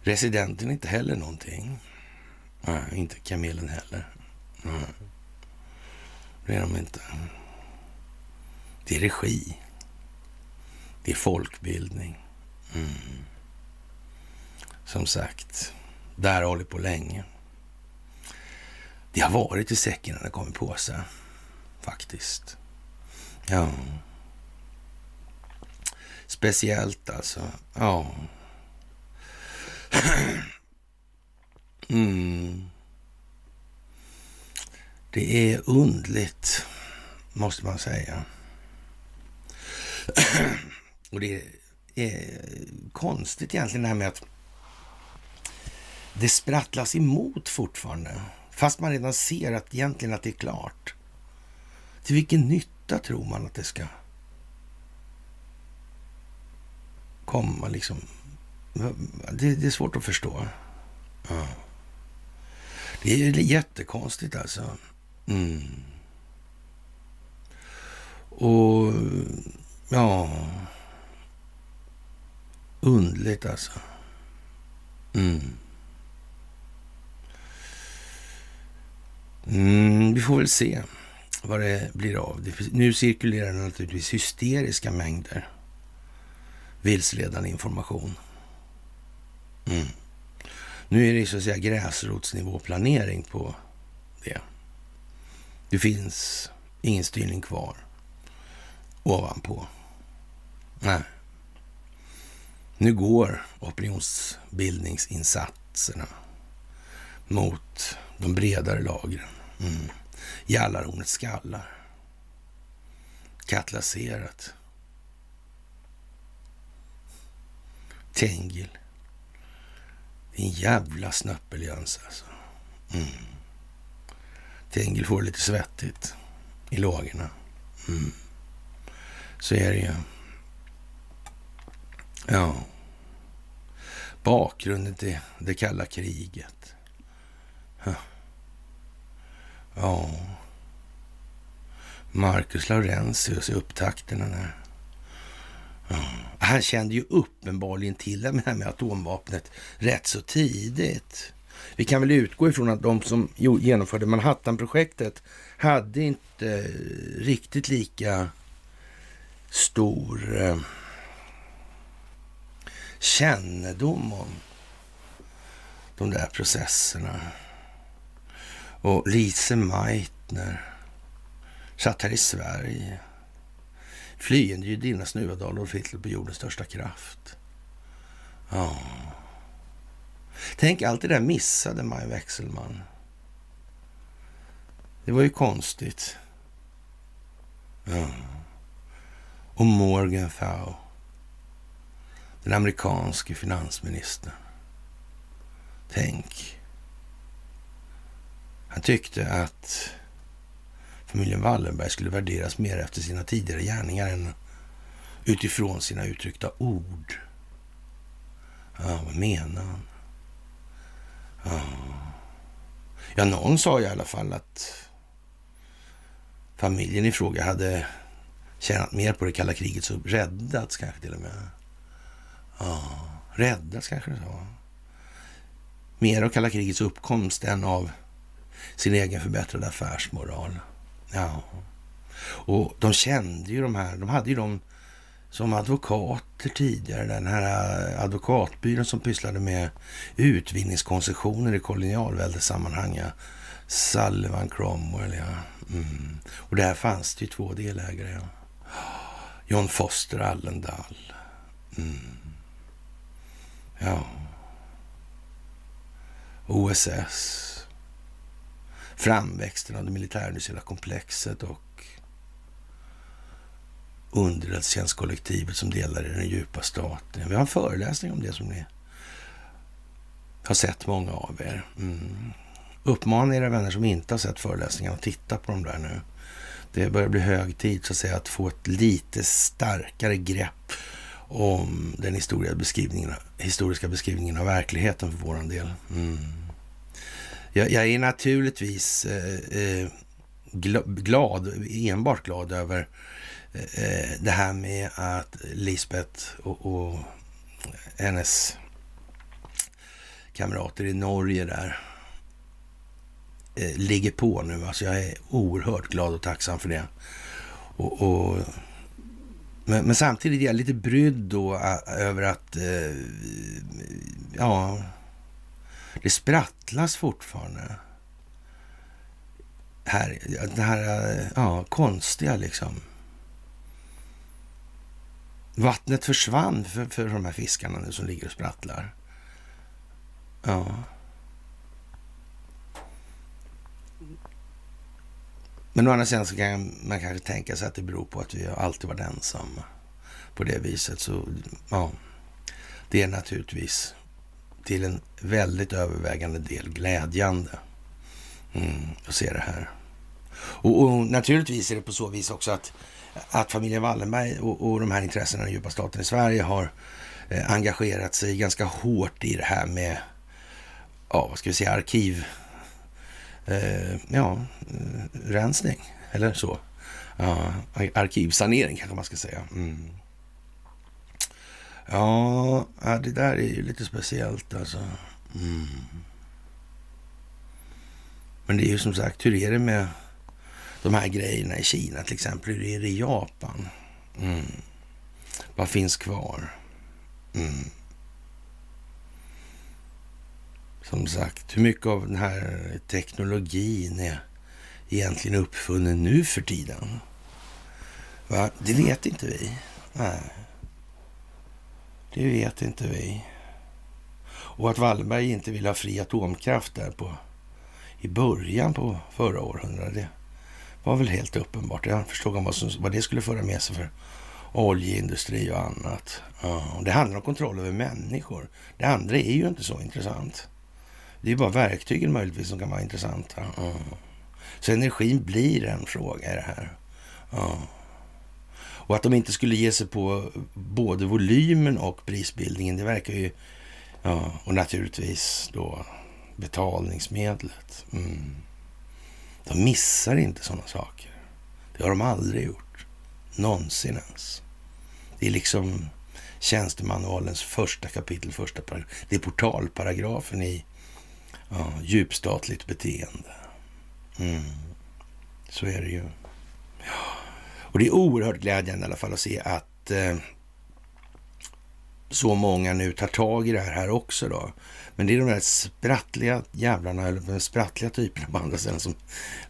Residenten är inte heller någonting. Nej, inte kamelen heller. Nej. Det är de inte. Det är regi. Det är folkbildning. Mm. Som sagt, det här har hållit på länge. Det har varit i säcken när det kommer på påsar. Faktiskt. Ja. Speciellt alltså. Ja. Mm. Det är undligt, måste man säga. Och det är konstigt egentligen det här med att det sprattlas emot fortfarande. Fast man redan ser att egentligen att det är klart. Till vilken nytta tror man att det ska komma liksom? Det, det är svårt att förstå. Ja. Det är jättekonstigt alltså. Mm. Och ja, undligt alltså. Mm. Mm, vi får väl se vad det blir av. Nu cirkulerar det naturligtvis hysteriska mängder vilseledande information. Mm. Nu är det så att säga gräsrotsnivå planering på det. Det finns ingen styrning kvar ovanpå. Nej. Nu går opinionsbildningsinsatserna mot de bredare lagren. Mm. Jallarhornet skallar. Katlaserat. Tengil. Det är en jävla snöppeljans alltså. Mm. Tengil får det lite svettigt i lågorna. Mm. Så är det ju. Ja. Bakgrunden till det kalla kriget. Ja. Marcus Laurentius i upptakterna där. Ja. Han kände ju uppenbarligen till det här med atomvapnet rätt så tidigt. Vi kan väl utgå ifrån att de som genomförde Manhattan-projektet hade inte eh, riktigt lika stor eh, kännedom om de där processerna. Och Lise Meitner satt här i Sverige. Flyende judinna snuvad Adolf Hitler på jordens största kraft. Ja. Tänk, allt det där missade Maj Wechselman. Det var ju konstigt. Ja. Och Morgan Thau, den amerikanske finansministern. Tänk. Han tyckte att familjen Wallenberg skulle värderas mer efter sina tidigare gärningar än utifrån sina uttryckta ord. Ja, vad menar han? Ja. ja, någon sa i alla fall att familjen i fråga hade tjänat mer på det kalla kriget så räddats kanske till och med. Ja, räddats kanske det sa. Mer av kalla krigets uppkomst än av sin egen förbättrade affärsmoral. Ja. Och de kände ju de här, de hade ju de som advokater tidigare. Den här eh, advokatbyrån som pysslade med utvinningskoncessioner i kolonialväldesammanhang. Ja. Sullivan Cromwell, ja. Mm. Och där fanns det ju två delägare, ja. John Foster Allendal. Mm. Ja. OSS. Framväxten av det militärindustriella komplexet och underrättelsetjänstkollektivet som delar i den djupa staten. Vi har en föreläsning om det som ni har sett många av er. Mm. Uppmana era vänner som inte har sett föreläsningarna att titta på dem där nu. Det börjar bli hög tid så att säga att få ett lite starkare grepp om den historiska beskrivningen, historiska beskrivningen av verkligheten för våran del. Mm. Jag, jag, är naturligtvis eh, eh glad, enbart glad över eh, eh, det här med att Lisbeth och, och hennes kamrater i Norge där eh, ligger på nu. Alltså jag är oerhört glad och tacksam för det. Och, och men, men, samtidigt är jag lite brydd då eh, över att eh, ja, det sprattlas fortfarande. Här, det här ja, konstiga liksom. Vattnet försvann för, för de här fiskarna nu som ligger och sprattlar. Ja. Men å andra sidan så kan man kanske tänka sig att det beror på att vi alltid varit ensamma på det viset. Så ja, det är naturligtvis till en väldigt övervägande del glädjande mm, att se det här. Och, och, naturligtvis är det på så vis också att, att familjen Wallenberg och, och de här intressena i djupa staten i Sverige har eh, engagerat sig ganska hårt i det här med, ja vad ska vi säga, arkiv eh, ja, eh, rensning eller så. Ja, arkivsanering kanske man ska säga. Mm. Ja, det där är ju lite speciellt alltså. Mm. Men det är ju som sagt, hur är det med de här grejerna i Kina till exempel? Hur är det i Japan? Mm. Vad finns kvar? Mm. Som sagt, hur mycket av den här teknologin är egentligen uppfunnen nu för tiden? Va? Det vet inte vi. Nej. Det vet inte vi. Och att Wallenberg inte vill ha fri atomkraft där på, i början på förra århundradet, det var väl helt uppenbart. Jag förstod vad, som, vad det skulle föra med sig för oljeindustri och annat. Ja, det handlar om kontroll över människor. Det andra är ju inte så intressant. Det är bara verktygen möjligtvis som kan vara intressanta. Ja. Så energin blir en fråga i det här. Ja. Och att de inte skulle ge sig på både volymen och prisbildningen, det verkar ju... Ja, och naturligtvis då betalningsmedlet. Mm. De missar inte sådana saker. Det har de aldrig gjort. Någonsin ens. Det är liksom tjänstemanualens första kapitel, första paragraf. Det är portalparagrafen i ja, djupstatligt beteende. Mm. Så är det ju. Ja. Och det är oerhört glädjande i alla fall att se att eh, så många nu tar tag i det här, här också då. Men det är de där sprattliga jävlarna, eller de sprattliga typerna på andra sidan som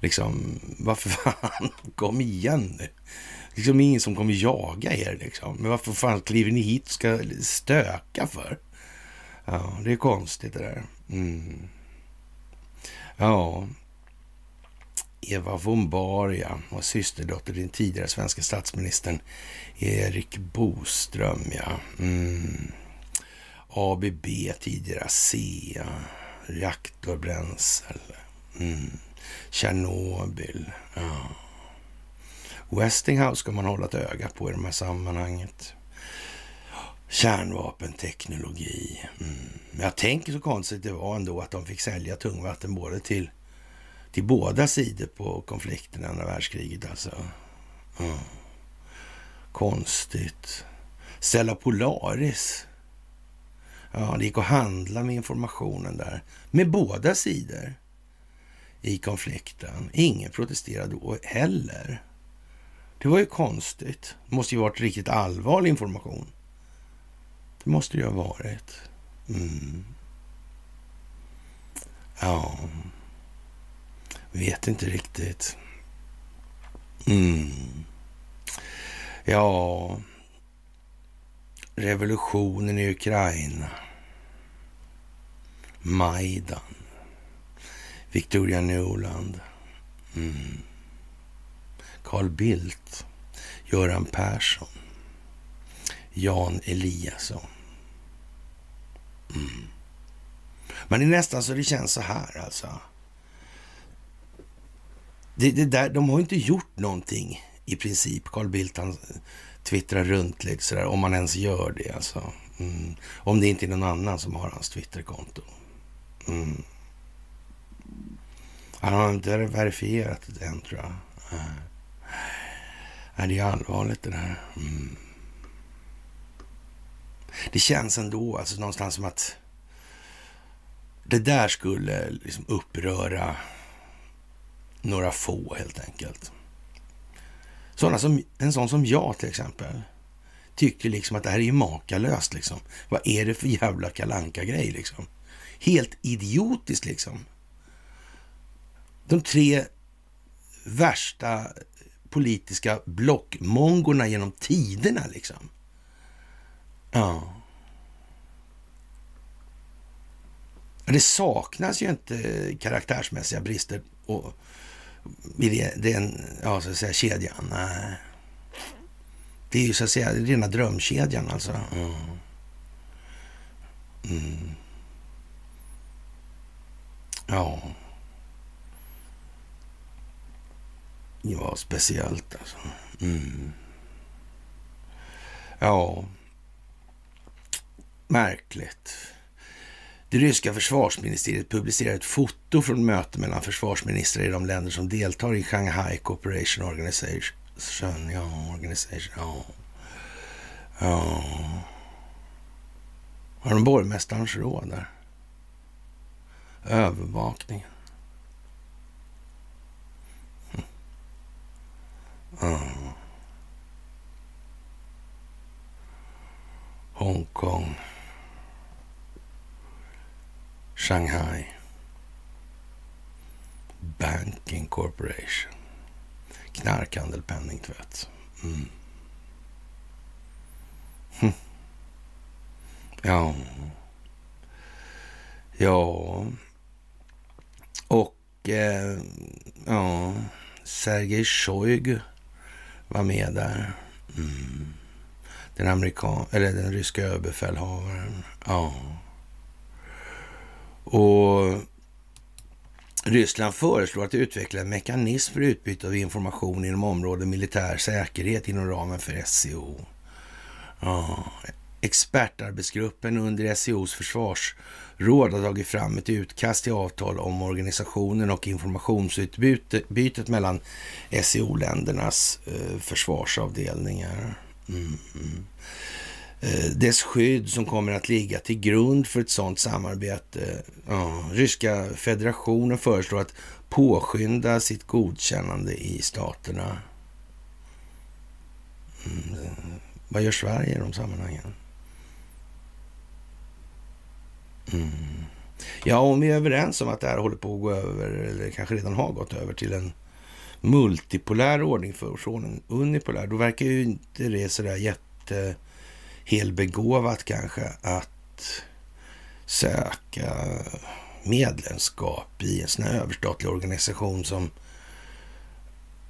liksom, varför fan, kom igen nu. Liksom ingen som kommer jaga er liksom. Men varför fan kliver ni hit och ska stöka för? Ja, det är konstigt det där. Mm. Ja, Eva von Baria och systerdotter till den tidigare svenska statsministern Erik Boström. Ja. Mm. ABB, tidigare ASEA, reaktorbränsle, mm. Tjernobyl. Ja. Westinghouse ska man hålla ett öga på i de här sammanhanget. Kärnvapenteknologi. Mm. Jag tänker så konstigt det var ändå att de fick sälja tungvatten både till till båda sidor på konflikten i andra världskriget alltså. Mm. Konstigt. Stella Polaris. Ja, det gick att handla med informationen där. Med båda sidor i konflikten. Ingen protesterade då heller. Det var ju konstigt. Det måste ju varit riktigt allvarlig information. Det måste det ju ha varit. Mm. Ja. Vet inte riktigt. Mm. Ja, revolutionen i Ukraina. Majdan. Victoria Nuland. Mm. Carl Bildt. Göran Persson. Jan Eliasson. Mm. Men det är nästan så det känns så här alltså. Det, det där, de har inte gjort någonting i princip. Carl Bildt han twittrar runt lite sådär, om man ens gör det alltså. Mm. Om det inte är någon annan som har hans Twitterkonto. Mm. Han har inte verifierat det än tror jag. Nej, det är allvarligt det där. Mm. Det känns ändå alltså någonstans som att det där skulle liksom uppröra några få helt enkelt. Sådana som, en sån som jag till exempel tycker liksom att det här är ju makalöst liksom. Vad är det för jävla kalanka grej liksom? Helt idiotiskt liksom. De tre värsta politiska blockmongorna genom tiderna liksom. Ja. Det saknas ju inte karaktärsmässiga brister och i den ja, så att säga, kedjan. Nej. Det är ju så att säga rena drömkedjan alltså. Mm. Mm. Ja. Ja, speciellt alltså. Mm. Ja. Märkligt. Det ryska försvarsministeriet publicerar ett foto från möte mellan försvarsministrar i de länder som deltar i Shanghai Cooperation Organization. Ja, organisation. Ja. ja. Har de borgmästarens råd där? Övervakningen? Hm. Ja. Hongkong. Shanghai Banking Corporation. Knarkhandel, penningtvätt. Mm. Hm. Ja. Ja. Och eh, ja, Sergej Shoigu var med där. Mm. Den amerikan eller den ryska överbefälhavaren. Ja. Och Ryssland föreslår att utveckla en mekanism för utbyte av information inom området militär säkerhet inom ramen för SEO. Ja. Expertarbetsgruppen under SEOs försvarsråd har tagit fram ett utkast till avtal om organisationen och informationsutbytet mellan SEO-ländernas eh, försvarsavdelningar. Mm. mm. Eh, dess skydd som kommer att ligga till grund för ett sådant samarbete. Eh, ja, Ryska federationen föreslår att påskynda sitt godkännande i staterna. Mm. Eh, vad gör Sverige i de sammanhangen? Mm. Ja, om vi är överens om att det här håller på att gå över, eller kanske redan har gått över till en multipolär ordning från en unipolär, då verkar ju inte det sådär jätte helbegåvat kanske att söka medlemskap i en sån här överstatlig organisation som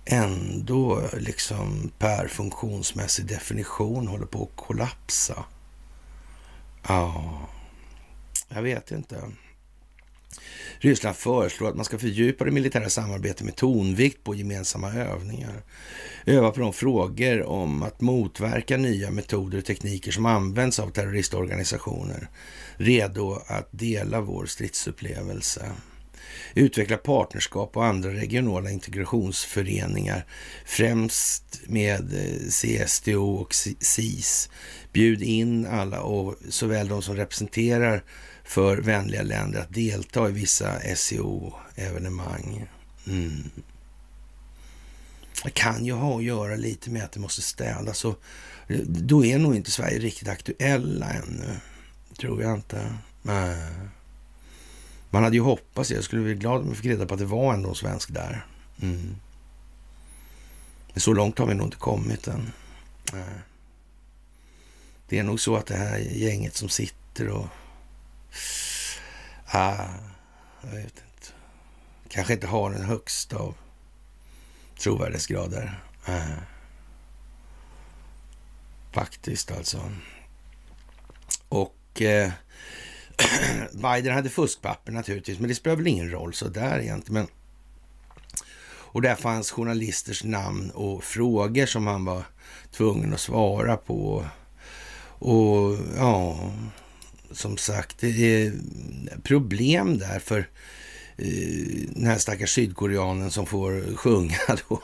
ändå liksom per funktionsmässig definition håller på att kollapsa. Ja, jag vet inte. Ryssland föreslår att man ska fördjupa det militära samarbetet med tonvikt på gemensamma övningar. Öva på de frågor om att motverka nya metoder och tekniker som används av terroristorganisationer. Redo att dela vår stridsupplevelse. Utveckla partnerskap och andra regionala integrationsföreningar, främst med eh, CSTO och CIS. Bjud in alla och såväl de som representerar för vänliga länder att delta i vissa SEO-evenemang. Mm. Det kan ju ha att göra lite med att det måste städas. Då är nog inte Sverige riktigt aktuella ännu. Tror jag inte. Nej. Man hade ju hoppats. Jag skulle bli glad om jag fick reda på att det var ändå en svensk där. Mm. Men så långt har vi nog inte kommit än. Nej. Det är nog så att det här gänget som sitter och Ah, jag vet inte. Kanske inte har den högsta av trovärdighetsgrader. Ah. Faktiskt alltså. Och eh, Biden hade fuskpapper naturligtvis, men det spelar väl ingen roll så där egentligen. Men, och där fanns journalisters namn och frågor som han var tvungen att svara på. Och ja, som sagt, det är problem där för eh, den här stackars sydkoreanen som får sjunga då.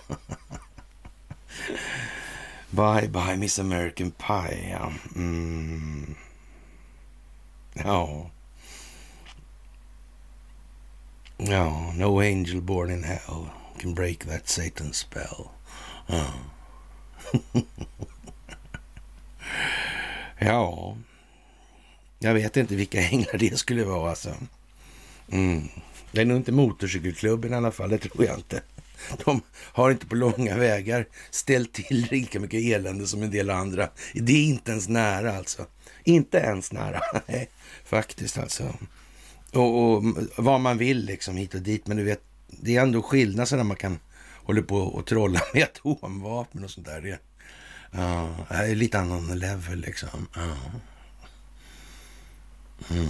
bye bye Miss American Pie, ja. Mm. Ja. Ja, no angel born in hell can break that Satan spell. Ja. ja. Jag vet inte vilka änglar det skulle vara alltså. Mm. Det är nog inte motorcykelklubben i alla fall, det tror jag inte. De har inte på långa vägar ställt till lika mycket elände som en del andra. Det är inte ens nära alltså. Inte ens nära. Nej, faktiskt alltså. Och, och, vad man vill liksom hit och dit. Men du vet, det är ändå skillnad så när man kan hålla på och trolla med atomvapen och sånt där. Det, uh, det är lite annan level liksom. Uh mm,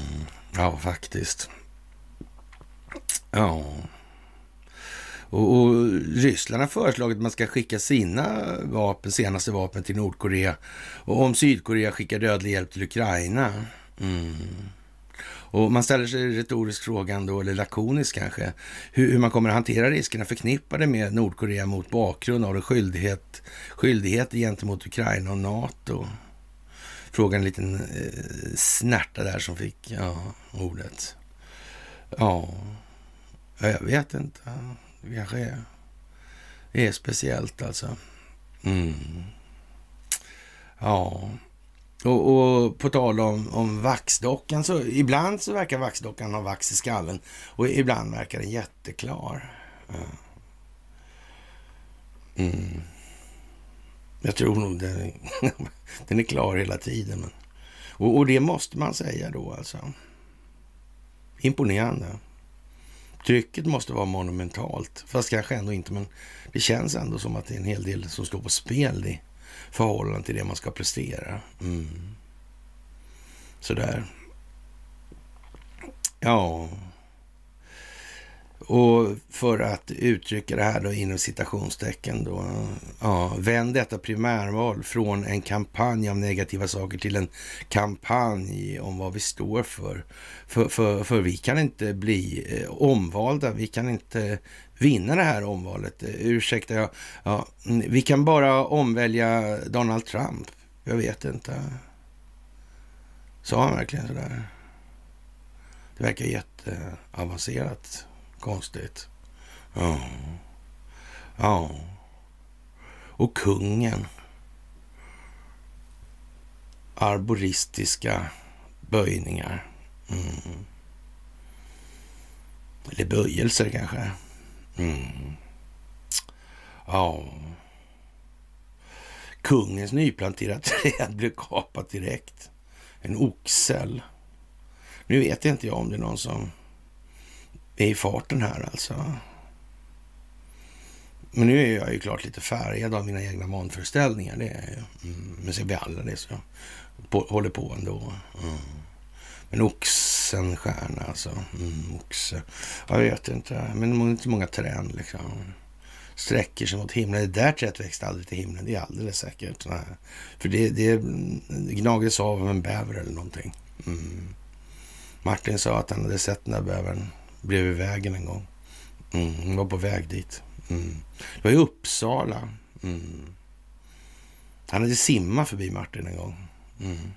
ja faktiskt. Ja. Och, och, Ryssland har föreslagit att man ska skicka sina vapen, senaste vapen till Nordkorea. Och om Sydkorea skickar dödlig hjälp till Ukraina. Mm. Och man ställer sig retoriskt frågan då, eller lakonisk kanske, hur, hur, man kommer att hantera riskerna förknippade med Nordkorea mot bakgrund av en skyldighet, skyldighet gentemot Ukraina och NATO. Frågan en liten eh, snärta där som fick ja, ordet. Ja, jag vet inte. Det kanske är, är speciellt alltså. Mm. Ja, och, och, på tal om, om vaxdockan, så ibland så verkar vaxdockan ha vax i skallen och ibland verkar den jätteklar. Mm. Jag tror nog den, den är klar hela tiden. Men, och, och, det måste man säga då alltså. Imponerande. Trycket måste vara monumentalt, fast kanske ändå inte, men det känns ändå som att det är en hel del som står på spel i förhållande till det man ska prestera. Mm. Sådär. Ja. Och för att uttrycka det här då inom citationstecken då. Ja, vänd detta primärval från en kampanj av negativa saker till en kampanj om vad vi står för. För, för, för vi kan inte bli eh, omvalda. Vi kan inte vinna det här omvalet. Eh, ursäkta, jag, ja, mm, vi kan bara omvälja Donald Trump. Jag vet inte. Sa han verkligen sådär? Det verkar jätteavancerat konstigt. Ja. Ja. Och kungen. Arboristiska böjningar. Mm. Eller böjelser kanske. Mm. Ja. Kungens nyplanterade träd blev kapat direkt. En oxel. Nu vet inte jag om det är någon som är i farten här alltså. Men nu är jag ju klart lite färgad av mina egna vanföreställningar. Det är jag. Mm, men ser vi alla det så på, håller på ändå. Mm. Men oxenstjärna alltså. Mm, oxe. Jag vet inte. Men det är inte många trän liksom. Sträcker sig mot himlen. Det där trädet växte aldrig till himlen. Det är alldeles säkert. Nej. För det, det gnagdes av av en bäver eller någonting. Mm. Martin sa att han hade sett den där bävern bredvid vägen en gång. Mm. Han var på väg dit. Mm. Det var i Uppsala. Mm. Han hade simmat förbi Martin en gång. Mm.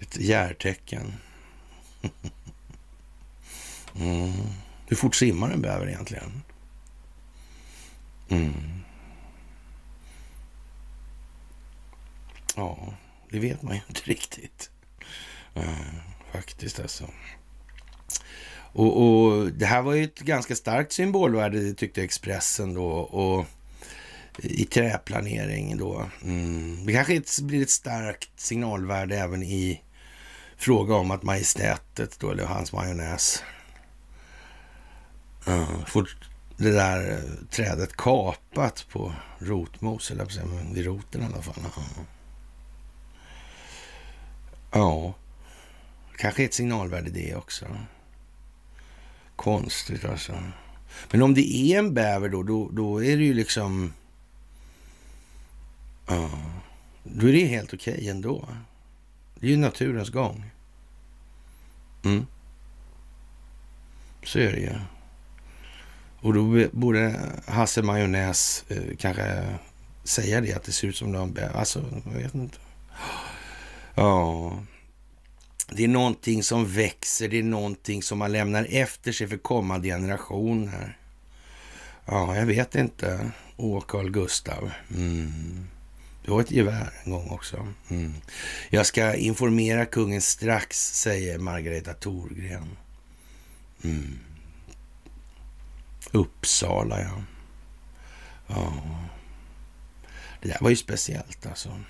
Ett järtecken. mm. Hur fort simmar en bäver egentligen? Mm. Ja, det vet man ju inte riktigt. Eh, faktiskt alltså. Och, och, det här var ju ett ganska starkt symbolvärde tyckte Expressen då. Och i träplanering då. Mm. Det kanske blir ett starkt signalvärde även i fråga om att majestätet då, eller hans majonnäs, eh, uh, får det där eh, trädet kapat på rotmos, eller på men vid roten i alla fall. Ja, kanske ett signalvärde det också. Konstigt alltså. Men om det är en bäver då, då, då är det ju liksom... Ja, då är det helt okej okay ändå. Det är ju naturens gång. Mm. Så är det ju. Och då borde Hasse Majonnäs eh, kanske säga det, att det ser ut som de... Alltså, jag vet inte. Ja. Det är någonting som växer, det är någonting som man lämnar efter sig för kommande generationer. Ja, jag vet inte. Åh, Carl Gustav. Mm. Du har ett gevär en gång också. Mm. Jag ska informera kungen strax, säger Margareta Thorgren. Mm. Uppsala, ja. Ja. Det där var ju speciellt alltså.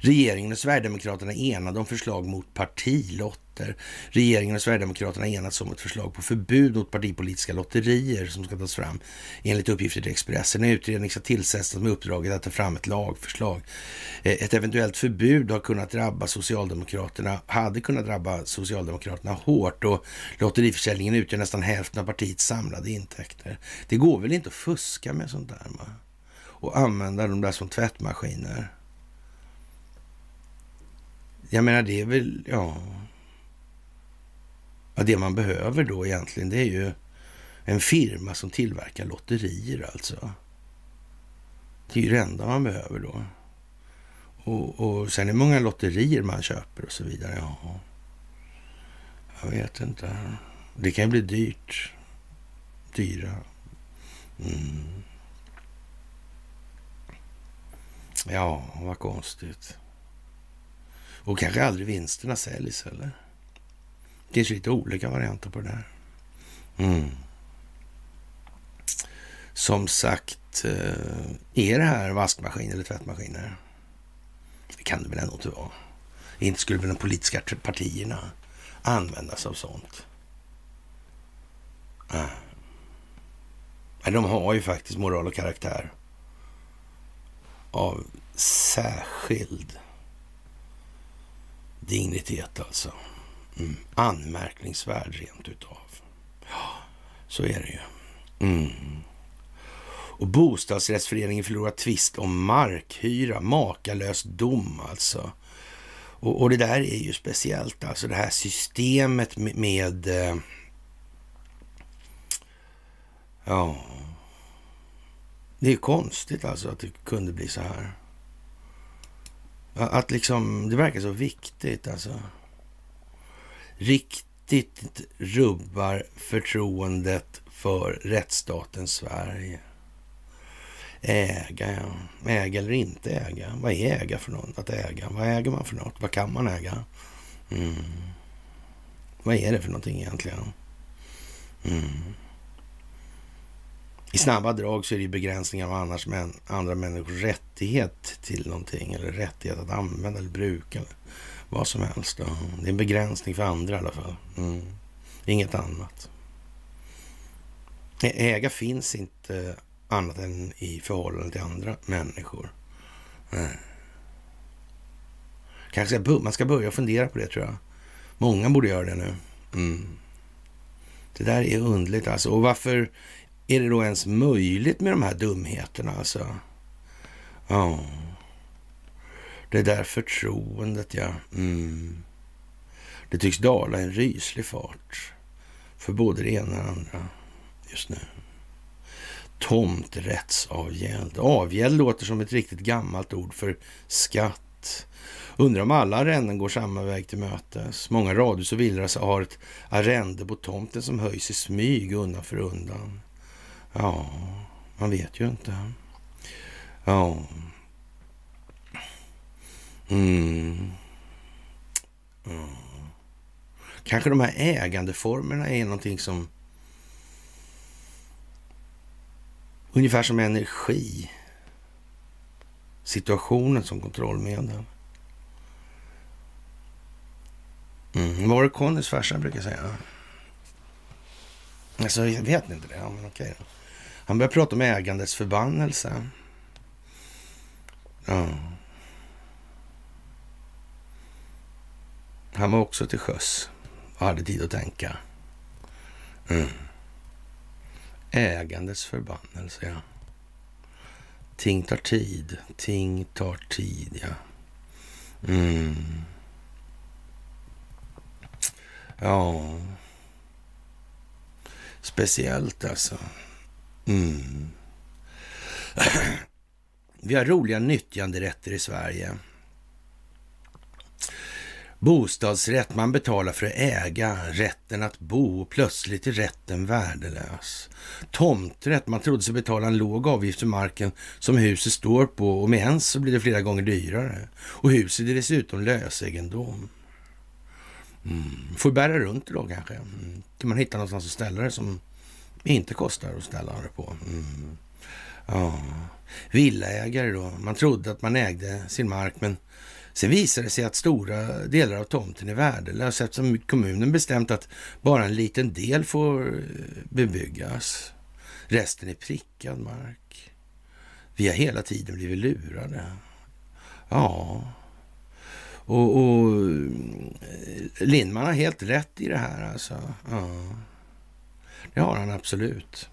Regeringen och Sverigedemokraterna enade om förslag mot partilotter. Regeringen och Sverigedemokraterna enats om ett förslag på förbud mot partipolitiska lotterier som ska tas fram enligt uppgifter till Expressen. En utredning ska tillsättas med uppdraget att ta fram ett lagförslag. Eh, ett eventuellt förbud har kunnat drabba Socialdemokraterna, hade kunnat drabba Socialdemokraterna hårt och lotteriförsäljningen utgör nästan hälften av partiets samlade intäkter. Det går väl inte att fuska med sånt där? Man? Och använda de där som tvättmaskiner. Jag menar, det är väl, ja... ja... Det man behöver då egentligen, det är ju en firma som tillverkar lotterier alltså. Det är ju det enda man behöver då. Och, och sen är det många lotterier man köper och så vidare. Ja. Jag vet inte. Det kan ju bli dyrt. Dyra. Mm. Ja, vad konstigt. Och kanske aldrig vinsterna säljs heller. Det finns lite olika varianter på det där. Mm. Som sagt, eh, är det här vaskmaskin eller tvättmaskiner? Det kan det väl ändå inte vara. Inte skulle väl de politiska partierna använda sig av sånt? Ah. Nej. De har ju faktiskt moral och karaktär av särskild dignitet alltså. Mm. Anmärkningsvärd rent utav. Ja, så är det ju. Mm. Och bostadsrättsföreningen förlorar tvist om markhyra. Makalös dom alltså. Och, och, det där är ju speciellt alltså. Det här systemet med... med eh, ja. Det är konstigt alltså att det kunde bli så här. Att liksom, det verkar så viktigt alltså. Riktigt rubbar förtroendet för rättsstaten Sverige. Äga, ja. Äga eller inte äga. Vad är äga för något? Att äga. Vad äger man för något? Vad kan man äga? Mm. Vad är det för någonting egentligen? Mm. I snabba drag så är det begränsningar av annars men, andra människors rättighet till någonting eller rättighet att använda eller bruka eller vad som helst. Då. Det är en begränsning för andra i alla fall. Mm. Inget annat. Äga finns inte annat än i förhållande till andra människor. Nej. Kanske man ska börja fundera på det tror jag. Många borde göra det nu. Mm. Det där är underligt alltså. Och varför är det då ens möjligt med de här dumheterna alltså? Ja. Det där förtroendet, ja. Mm. Det tycks dala i en ryslig fart för både det ena och det andra just nu. Tomträttsavgäld. Avgäld låter som ett riktigt gammalt ord för skatt. Undrar om alla arrenden går samma väg till mötes. Många radhus och villor har ett arrende på tomten som höjs i smyg undan för undan. Ja, man vet ju inte. Ja. Mm. Ja. Kanske de här ägandeformerna är någonting som ungefär som energi. Situationen som kontrollmedel. Mm. Vad var det Connys farsa brukar säga? Alltså, jag vet inte det. Ja, men okej då. Han börjar prata om ägandets förbannelse. Ja. Han var också till sjöss och hade tid att tänka. Mm. Ägandets förbannelse, ja. Ting tar tid. Ting tar tid, ja. Mm. Ja. Speciellt alltså. Mm. Vi har roliga nyttjanderätter i Sverige. Bostadsrätt, man betalar för att äga, rätten att bo, plötsligt är rätten värdelös. Tomträtt, man trodde sig betala en låg avgift för marken som huset står på och med ens så blir det flera gånger dyrare. Och huset är dessutom lösegendom. Mm. Får bära runt det då kanske. Mm. till man hittar någonstans att ställa det som inte kostar att ställa det på. Mm. Ja. Villaägare då. Man trodde att man ägde sin mark men sen visade det sig att stora delar av tomten är värdelös eftersom kommunen bestämt att bara en liten del får eh, bebyggas. Resten är prickad mark. Vi har hela tiden blivit lurade. Ja. Och, och eh, Lindman har helt rätt i det här alltså. Ja. Det har han absolut.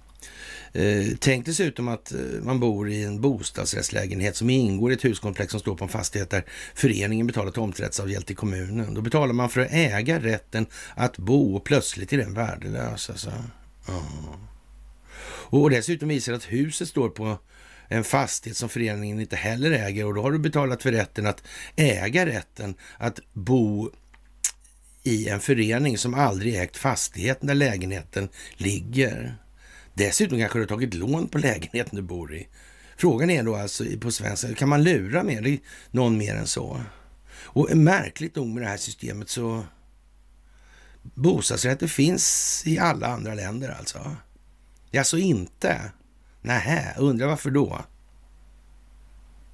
Eh, tänk dessutom att eh, man bor i en bostadsrättslägenhet som ingår i ett huskomplex som står på en fastighet där föreningen betalar tomträttsavgäld till kommunen. Då betalar man för att äga rätten att bo och plötsligt är den värdelös. Alltså. Oh. Och dessutom visar det att huset står på en fastighet som föreningen inte heller äger och då har du betalat för rätten att äga rätten att bo i en förening som aldrig ägt fastigheten där lägenheten ligger. Dessutom kanske du har tagit lån på lägenheten du bor i. Frågan är då alltså på svenska, kan man lura med någon mer än så? Och märkligt nog med det här systemet så bostadsrätter finns i alla andra länder alltså. Alltså inte? Nähä, undrar varför då?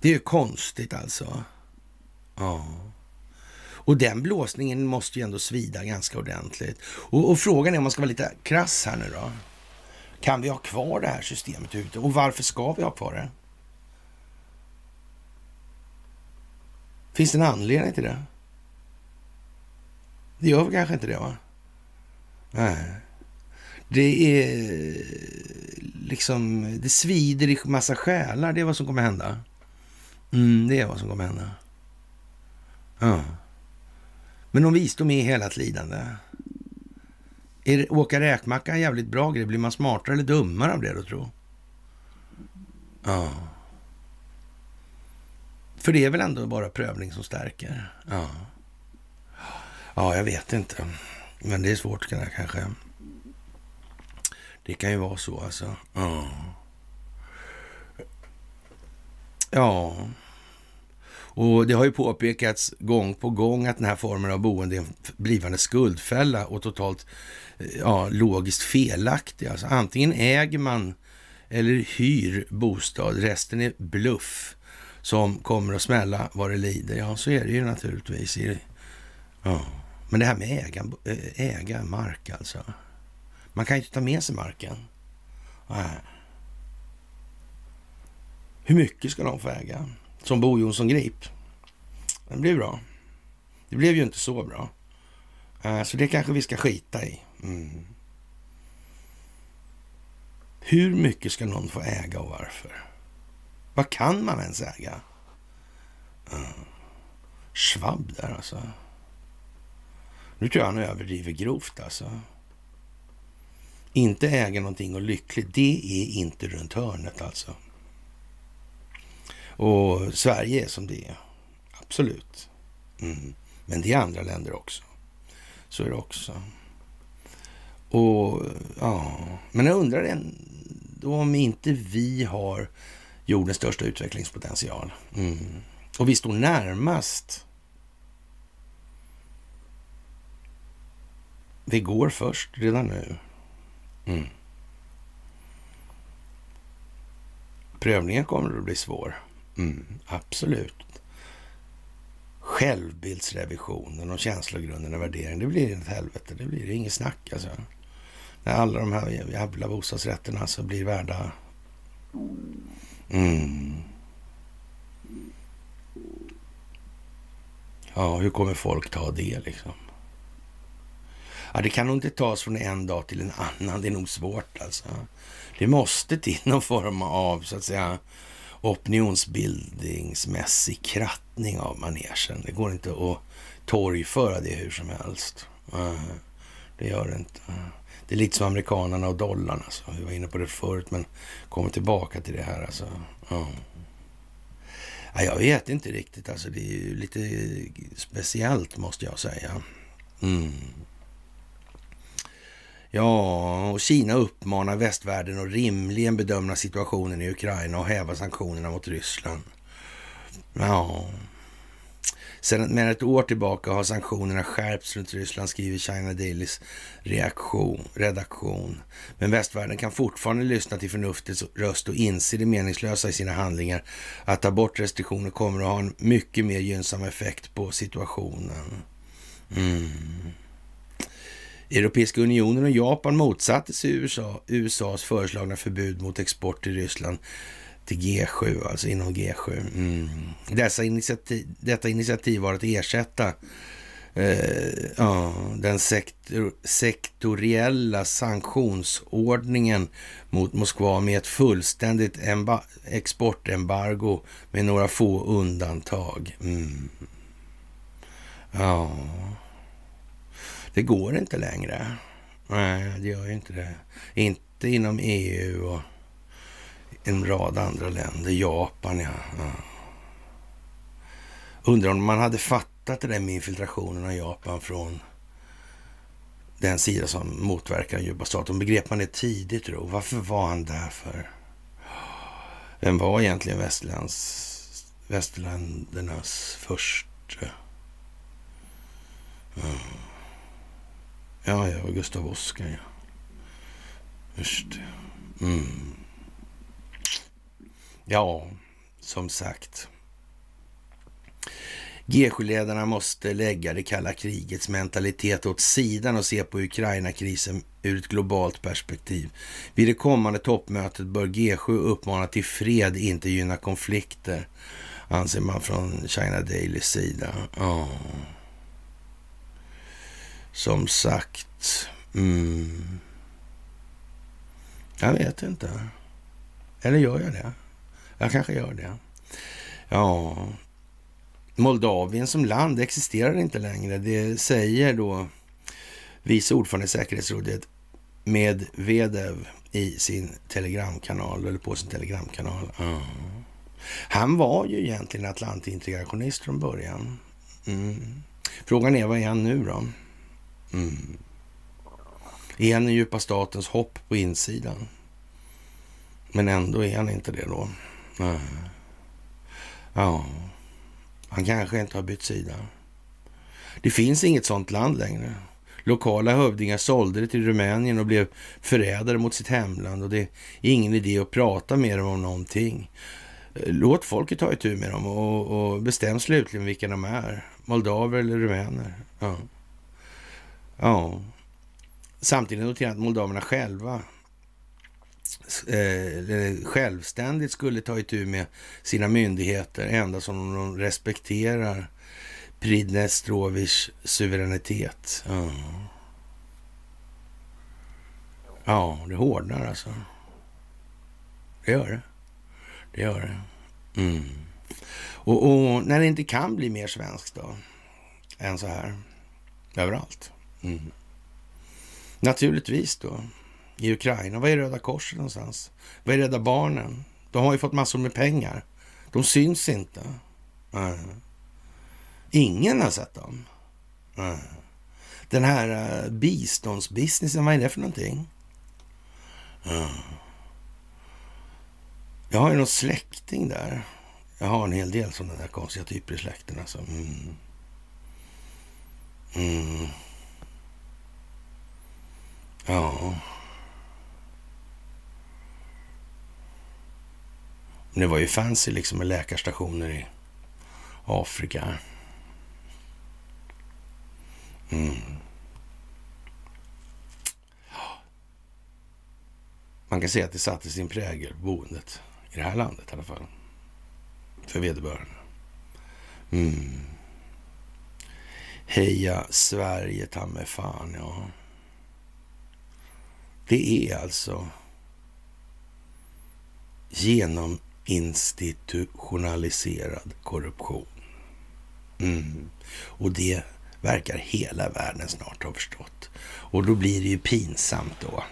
Det är ju konstigt alltså. Ja. Och den blåsningen måste ju ändå svida ganska ordentligt. Och, och, frågan är om man ska vara lite krass här nu då. Kan vi ha kvar det här systemet ute? Och varför ska vi ha kvar det? Finns det en anledning till det? Det gör vi kanske inte det va? Nej. Det är liksom, det svider i massa själar. Det är vad som kommer hända. Mm, det är vad som kommer hända. Ja. Men om visdom är hela ett lidande. Är åka räkmacka en jävligt bra grej? Blir man smartare eller dummare av det då, tro? Ja. För det är väl ändå bara prövning som stärker? Ja. Ja, jag vet inte. Men det är svårt kanske. Det kan ju vara så alltså. Ja. Ja. Och det har ju påpekats gång på gång att den här formen av boende är en blivande skuldfälla och totalt eh, ja, logiskt felaktig. Alltså antingen äger man eller hyr bostad, resten är bluff som kommer att smälla vad det lider. Ja, så är det ju naturligtvis. Ja. Men det här med äga, eh, äga mark alltså. Man kan ju inte ta med sig marken. Nej. Hur mycket ska de få äga? Som Bo Jonsson Grip. Det blev bra. Det blev ju inte så bra. Eh, så det kanske vi ska skita i. Mm. Hur mycket ska någon få äga och varför? Vad kan man ens äga? Mm. Schwab där alltså. Nu tror jag han överdriver grovt alltså. Inte äga någonting och lycklig, det är inte runt hörnet alltså. Och Sverige är som det är. Absolut. Mm. Men det är andra länder också. Så är det också. Och ja, men jag undrar ändå om inte vi har jordens största utvecklingspotential. Mm. Och vi står närmast. Vi går först redan nu. Mm. Prövningen kommer att bli svår. Mm, absolut. Självbildsrevisionen och känslogrunden och värdering, det blir ett helvete. Det blir inget snack alltså. När alla de här jävla bostadsrätterna alltså blir värda... Mm. Ja, hur kommer folk ta det liksom? Ja, det kan nog inte tas från en dag till en annan. Det är nog svårt alltså. Det måste till någon form av, så att säga, opinionsbildningsmässig krattning av manegen. Det går inte att torgföra det hur som helst. Eh, det gör det inte. Eh, det är lite som amerikanerna och dollarn. Alltså. Vi var inne på det förut, men kommer tillbaka till det här. Alltså. Ja. Ja, jag vet inte riktigt. Alltså, det är ju lite speciellt måste jag säga. Mm. Ja, och Kina uppmanar västvärlden att rimligen bedöma situationen i Ukraina och häva sanktionerna mot Ryssland. Ja, sedan mer än ett år tillbaka har sanktionerna skärpts runt Ryssland, skriver China Dailys reaktion, redaktion. Men västvärlden kan fortfarande lyssna till förnuftets röst och inse det meningslösa i sina handlingar. Att ta bort restriktioner kommer att ha en mycket mer gynnsam effekt på situationen. Mm. Europeiska unionen och Japan motsatte sig USA, USAs föreslagna förbud mot export till Ryssland till G7, alltså inom G7. Mm. Dessa initiativ, detta initiativ var att ersätta eh, ja, den sektor, sektoriella sanktionsordningen mot Moskva med ett fullständigt exportembargo med några få undantag. Mm. Ja, det går inte längre. Nej, det gör ju inte det. Inte inom EU och en rad andra länder. Japan, ja. ja. Undrar om man hade fattat det där med infiltrationen av Japan från den sida som motverkar den djupa staten. Begrep man det tidigt då? Varför var han där för? Vem var egentligen västlands, västländernas första? Mm. Ja, ja, Gustav Oskar, ja. Just det. Mm. Ja, som sagt. G7-ledarna måste lägga det kalla krigets mentalitet åt sidan och se på Ukraina-krisen ur ett globalt perspektiv. Vid det kommande toppmötet bör G7 uppmana till fred, inte gynna konflikter, anser man från China Dailys sida. Oh. Som sagt, mm. jag vet inte. Eller gör jag det? Jag kanske gör det. Ja, Moldavien som land existerar inte längre. Det säger då vice ordförande i säkerhetsrådet med Vedev i sin telegramkanal, eller på sin telegramkanal. Mm. Han var ju egentligen atlantintegrationist från början. Mm. Frågan är, vad är han nu då? Mm. Är han den djupa statens hopp på insidan? Men ändå är han inte det då. Nej. Ja, han kanske inte har bytt sida. Det finns inget sånt land längre. Lokala hövdingar sålde det till Rumänien och blev förrädare mot sitt hemland och det är ingen idé att prata med dem om någonting. Låt folket ta itu med dem och, och bestäm slutligen vilka de är. Moldaver eller rumäner. Ja ja. Samtidigt noterar att moldaverna själva eh, självständigt skulle ta itu med sina myndigheter ända som de respekterar Pridnestrovich suveränitet. Ja. ja, det hårdnar alltså. Det gör det. Det gör det. Mm. Och, och, när det inte kan bli mer svenskt då, än så här, överallt. Mm. Naturligtvis då, i Ukraina. Vad är Röda Korset någonstans? Vad är Rädda Barnen? De har ju fått massor med pengar. De syns inte. Mm. Ingen har sett dem. Mm. Den här uh, biståndsbusinessen, vad är det för någonting? Mm. Jag har ju någon släkting där. Jag har en hel del sådana där konstiga typer i släkten. Alltså. Mm. mm. Ja. Det var ju fancy liksom med läkarstationer i Afrika. Mm. Man kan säga att det satte sin prägel på boendet i det här landet i alla fall. För vederbörande. Mm. Heja Sverige ta mig fan, ja. Det är alltså genom institutionaliserad korruption. Mm. Och det verkar hela världen snart ha förstått. Och då blir det ju pinsamt då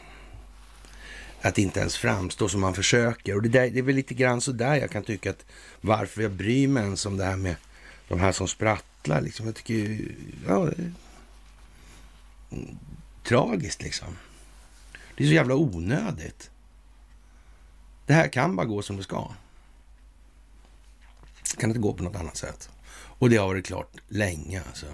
att inte ens framstå som man försöker. Och det, där, det är väl lite grann så där jag kan tycka att varför jag bryr mig ens om det här med de här som sprattlar. Liksom. Jag tycker ju, ja, tragiskt liksom. Det är så jävla onödigt. Det här kan bara gå som det ska. Det kan inte gå på något annat sätt. Och det har varit klart länge alltså.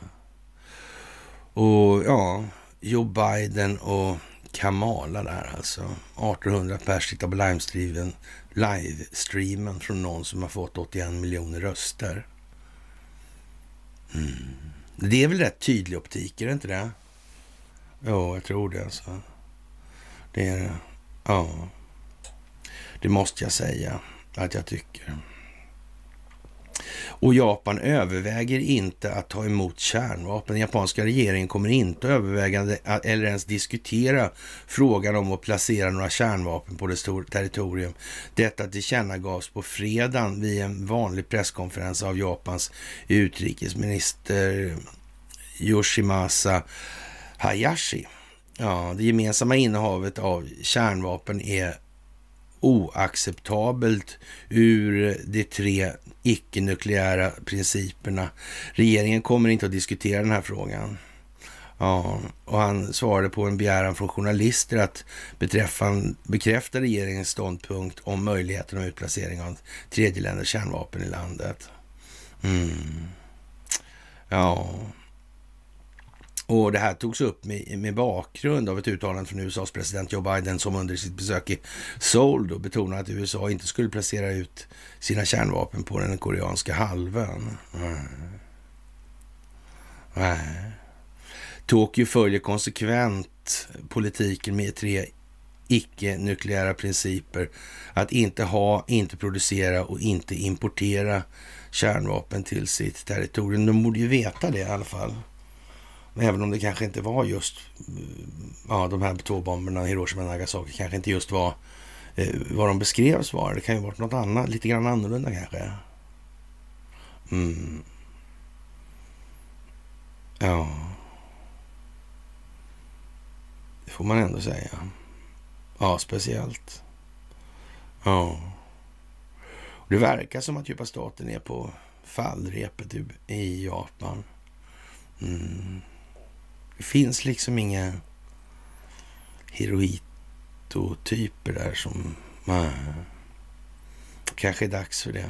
Och ja, Joe Biden och Kamala där alltså. 1800 pers tittar på livestreamen, livestreamen från någon som har fått 81 miljoner röster. Mm. Det är väl rätt tydlig optik, är det inte det? Jo, jag tror det alltså. Det är det. Ja. Det måste jag säga att jag tycker. Och Japan överväger inte att ta emot kärnvapen. Den japanska regeringen kommer inte att överväga eller ens diskutera frågan om att placera några kärnvapen på dess territorium. Detta tillkännagavs på fredagen vid en vanlig presskonferens av Japans utrikesminister Yoshimasa Hayashi. Ja, det gemensamma innehavet av kärnvapen är oacceptabelt ur de tre icke-nukleära principerna. Regeringen kommer inte att diskutera den här frågan. Ja, och han svarade på en begäran från journalister att beträffande, bekräfta regeringens ståndpunkt om möjligheten av utplacering av tredjeländers kärnvapen i landet. Mm. Ja, och det här togs upp med, med, bakgrund av ett uttalande från USAs president Joe Biden som under sitt besök i Seoul då betonade att USA inte skulle placera ut sina kärnvapen på den koreanska halvön. Mm. Mm. Tokyo följer konsekvent politiken med tre icke-nukleära principer. Att inte ha, inte producera och inte importera kärnvapen till sitt territorium. De borde ju veta det i alla fall. Även om det kanske inte var just eh, ja, de här två bomberna, Hiroshima och Nagasaki, kanske inte just var eh, vad de beskrevs vara. Det kan ju varit något annat, lite grann annorlunda kanske. Mm. Ja. Det får man ändå säga. Ja, speciellt. Ja. Det verkar som att djupa staten är på fallrepet i Japan. Mm. Det finns liksom inga Hirohito-typer där som... Man... Kanske är dags för det.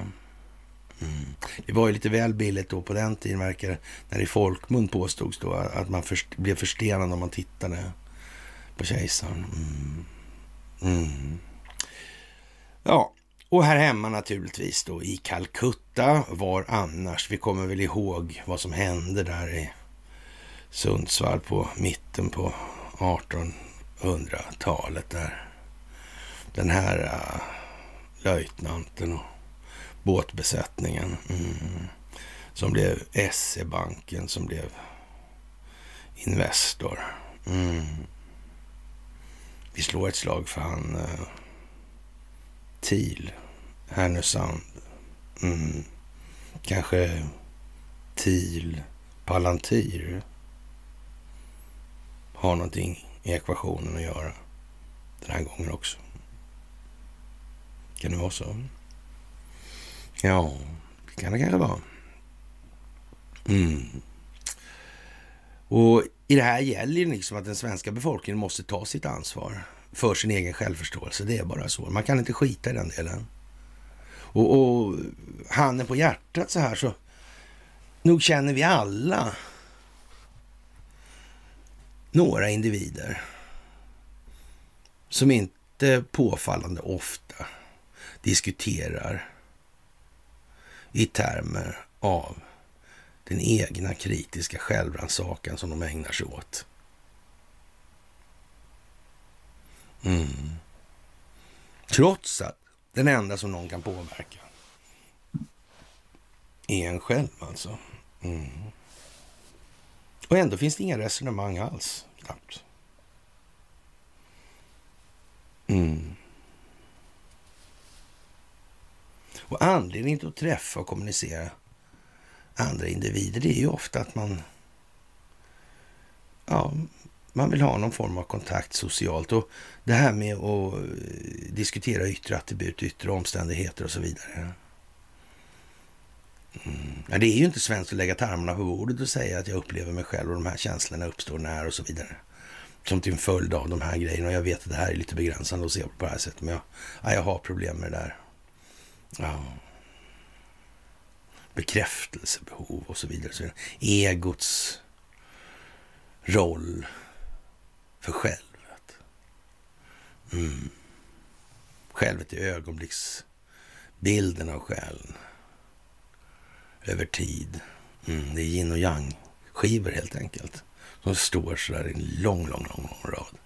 Mm. Det var ju lite väl billigt då på den tiden, verkar när det i folkmun påstods då att man först, blev förstenad om man tittade på kejsaren. Mm. Mm. Ja, och här hemma naturligtvis då i Calcutta. Var annars? Vi kommer väl ihåg vad som hände där i Sundsvall på mitten på 1800-talet där den här uh, löjtnanten och båtbesättningen mm, som blev SE-banken som blev Investor. Mm. Vi slår ett slag för han uh, Thiel, Härnösand. Mm. Kanske Thiel Palantir har någonting i ekvationen att göra den här gången också. Kan det vara så? Ja, det kan det kanske vara. Mm. Och i det här gäller ju liksom att den svenska befolkningen måste ta sitt ansvar för sin egen självförståelse. Det är bara så. Man kan inte skita i den delen. Och, och handen på hjärtat så här så nog känner vi alla några individer som inte påfallande ofta diskuterar i termer av den egna kritiska självrannsakan som de ägnar sig åt. Mm. Trots att den enda som någon kan påverka är en själv alltså. Mm. Och ändå finns det inga resonemang alls, knappt. Mm. Och anledningen till att träffa och kommunicera andra individer, det är ju ofta att man ja, man vill ha någon form av kontakt socialt. Och det här med att eh, diskutera yttre attribut, yttre omständigheter och så vidare. Mm. Det är ju inte svenskt att lägga tarmarna på bordet och säga att jag upplever mig själv och de här känslorna uppstår när och så vidare. Som till en följd av de här grejerna. Och jag vet att det här är lite begränsande att se på det här sättet. Men jag, ja, jag har problem med det där. Ja. Bekräftelsebehov och så vidare. Så egots roll för självet. Mm. Självet är ögonblicksbilden av själen. Över tid. Mm. Det är yin och yang-skivor helt enkelt. Som står sådär i en lång, lång, lång, lång rad.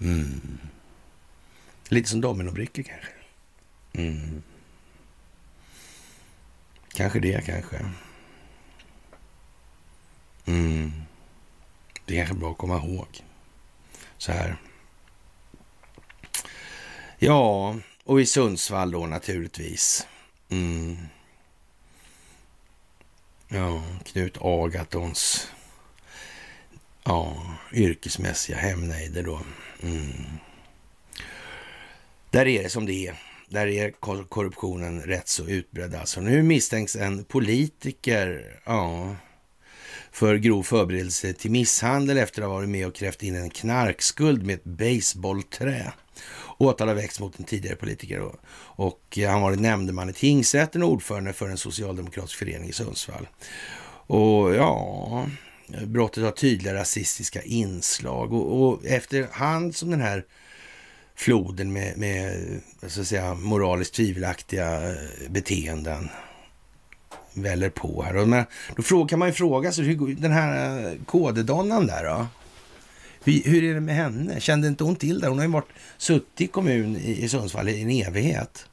Mm. Lite som dominobrickor kanske. Mm. Kanske det, kanske. Mm. Det är kanske bra att komma ihåg. Så här. Ja, och i Sundsvall då naturligtvis. Mm. Ja, Knut Agatons ja, yrkesmässiga hemnejder då. Mm. Där är det som det är. Där är korruptionen rätt så utbredd alltså. Nu misstänks en politiker, ja, för grov förberedelse till misshandel efter att ha varit med och krävt in en knarkskuld med ett baseballträ. Åtal har väckts mot en tidigare politiker och, och han var nämndeman i tingsrätten och ordförande för en socialdemokratisk förening i Sundsvall. Och ja, brottet har tydliga rasistiska inslag och, och efterhand som den här floden med, med eh, så att säga, moraliskt tvivelaktiga eh, beteenden väller på här. Och men, då kan man ju fråga sig, hur, den här eh, kodedonnan där då? Hur, hur, är det med henne? Kände inte hon till det? Hon har ju varit suttit i kommun i, i Sundsvall i en evighet.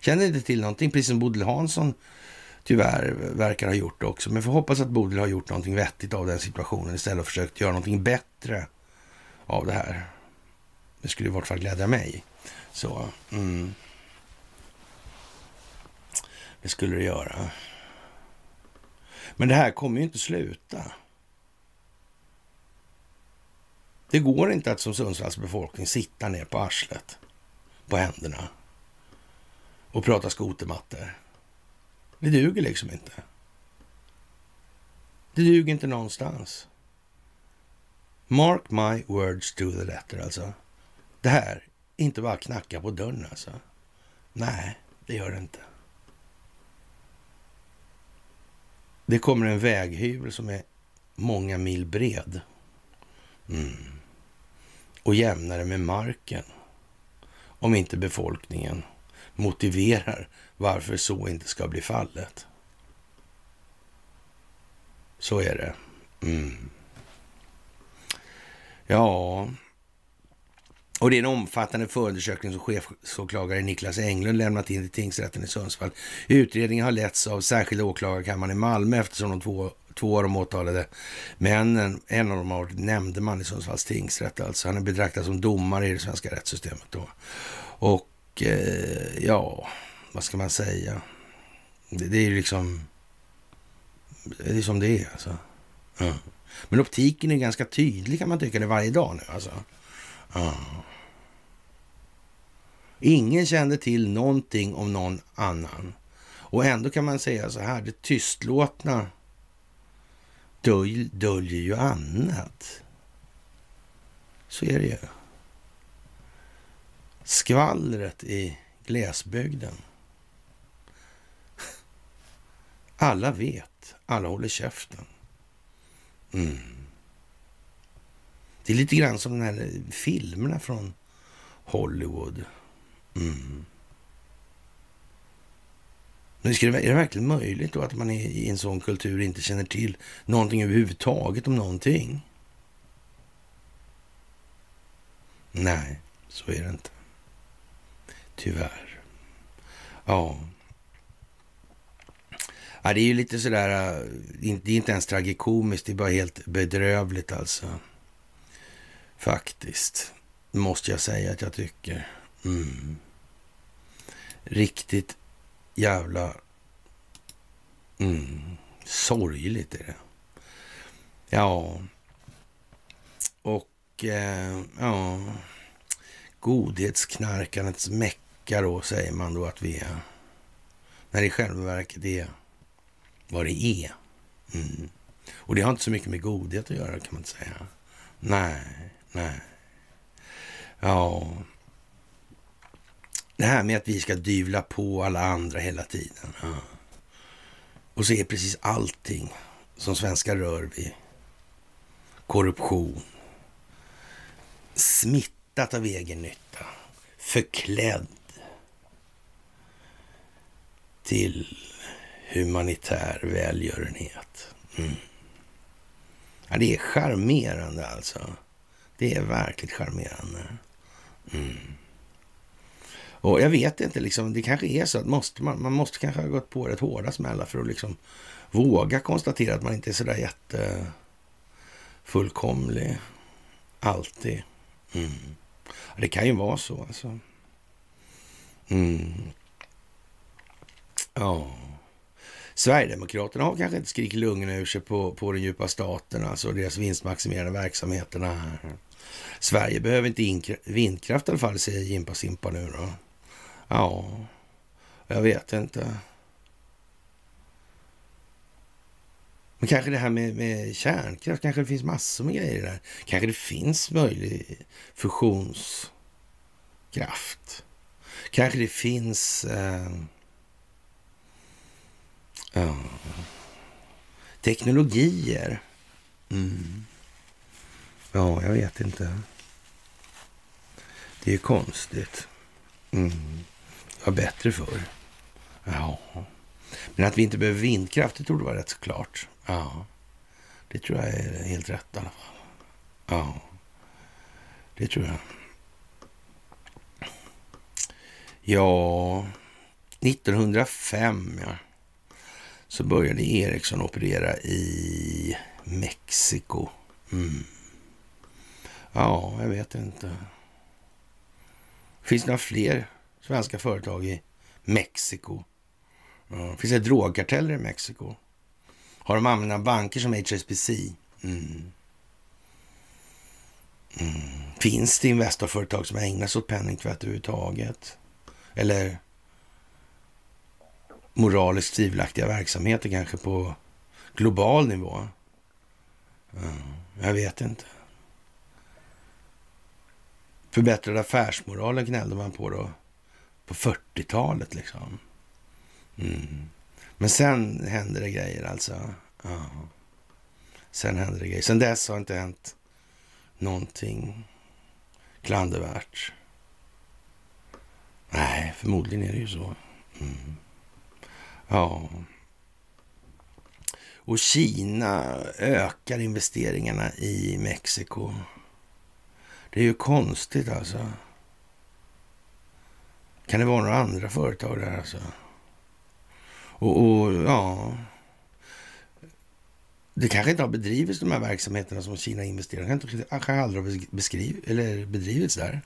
Kände inte till någonting, precis som Bodil Hansson tyvärr verkar ha gjort också. Men får hoppas att Bodil har gjort någonting vettigt av den situationen istället och försökt göra någonting bättre av det här. Det skulle i vart fall glädja mig. Så, mm. Det skulle det göra. Men det här kommer ju inte sluta. Det går inte att som Sundsvalls befolkning sitta ner på arslet, på händerna och prata skotermattor. Det duger liksom inte. Det duger inte någonstans. Mark my words to the letter alltså. Det här är inte bara knacka på dörren alltså. Nej, det gör det inte. Det kommer en väghyvel som är många mil bred. Mm. Och jämnare med marken. Om inte befolkningen motiverar varför så inte ska bli fallet. Så är det. Mm. Ja, och det är en omfattande förundersökning som chefsåklagare Niklas Englund lämnat in till tingsrätten i Sundsvall. Utredningen har letts av särskilda åklagarkammaren i Malmö eftersom de två, två av de åtalade männen, en av dem har varit nämndeman i Sundsvalls tingsrätt. Alltså han är betraktad som domare i det svenska rättssystemet då. Och eh, ja, vad ska man säga? Det, det är ju liksom, det är som det är alltså. Mm. Men optiken är ganska tydlig kan man tycka det varje dag nu alltså. Mm. Ingen kände till någonting om någon annan. Och ändå kan man säga så här, det tystlåtna döl, döljer ju annat. Så är det ju. Skvallret i glesbygden. Alla vet, alla håller käften. Mm. Det är lite grann som de här filmerna från Hollywood. Mm. Men är det verkligen möjligt då att man i en sån kultur inte känner till någonting överhuvudtaget om någonting? Nej, så är det inte. Tyvärr. Ja. ja det är ju lite sådär, äh, det är inte ens tragikomiskt, det är bara helt bedrövligt alltså. Faktiskt, måste jag säga att jag tycker. Mm. Riktigt jävla mm, sorgligt är det. Ja, och eh, ja, godhetsknarkandets mecka då säger man då att vi är. När det i själva verket är vad det är. Mm. Och det har inte så mycket med godhet att göra kan man inte säga. Nej, nej. Ja. Det här med att vi ska dyvla på alla andra hela tiden. Ja. Och så är precis allting som svenskar rör vid korruption, smittat av egen nytta, förklädd till humanitär välgörenhet. Mm. Ja, det är charmerande alltså. Det är verkligt charmerande. Mm. Och jag vet inte, liksom, det kanske är så att måste man, man måste kanske ha gått på rätt hårda smällar för att liksom våga konstatera att man inte är sådär jätte fullkomlig alltid. Mm. Det kan ju vara så alltså. Mm. Ja. Sverigedemokraterna har kanske inte skrikit lungorna ur sig på, på den djupa staten, alltså deras vinstmaximerade verksamheterna här. Sverige behöver inte vindkraft i alla fall, säger Jimpa Simpa nu då. Ja, jag vet inte. Men kanske det här med, med kärnkraft, kanske det finns massor med grejer där. Kanske det finns möjlig fusionskraft. Kanske det finns... Eh, ja, teknologier. Mm. Ja, jag vet inte. Det är ju konstigt. Mm. Var bättre förr. Ja. Men att vi inte behöver vindkraft, det torde vara rätt så klart. Ja. Det tror jag är helt rätt i alla fall. Ja. Det tror jag. Ja, 1905 ja, så började Ericsson operera i Mexiko. Mm. Ja, jag vet inte. Finns det några fler svenska företag i Mexiko? Ja. Finns det drogkarteller i Mexiko? Har de använt banker som HSBC? Mm. Mm. Finns det investorföretag som ägnar sig åt penningtvätt överhuvudtaget? Eller moraliskt tvivelaktiga verksamheter kanske på global nivå? Mm. Jag vet inte. Förbättrad affärsmoralen gnällde man på då på 40-talet liksom. Mm. Men sen hände det grejer alltså. Ja. Sen hände det grejer. Sen dess har inte hänt någonting klandervärt. Nej, förmodligen är det ju så. Mm. Ja. Och Kina ökar investeringarna i Mexiko. Det är ju konstigt alltså. Kan det vara några andra företag där alltså? Och, och, ja... Det kanske inte har bedrivits de här verksamheterna som Kina investerar. Det kanske aldrig har beskriv, eller bedrivits där.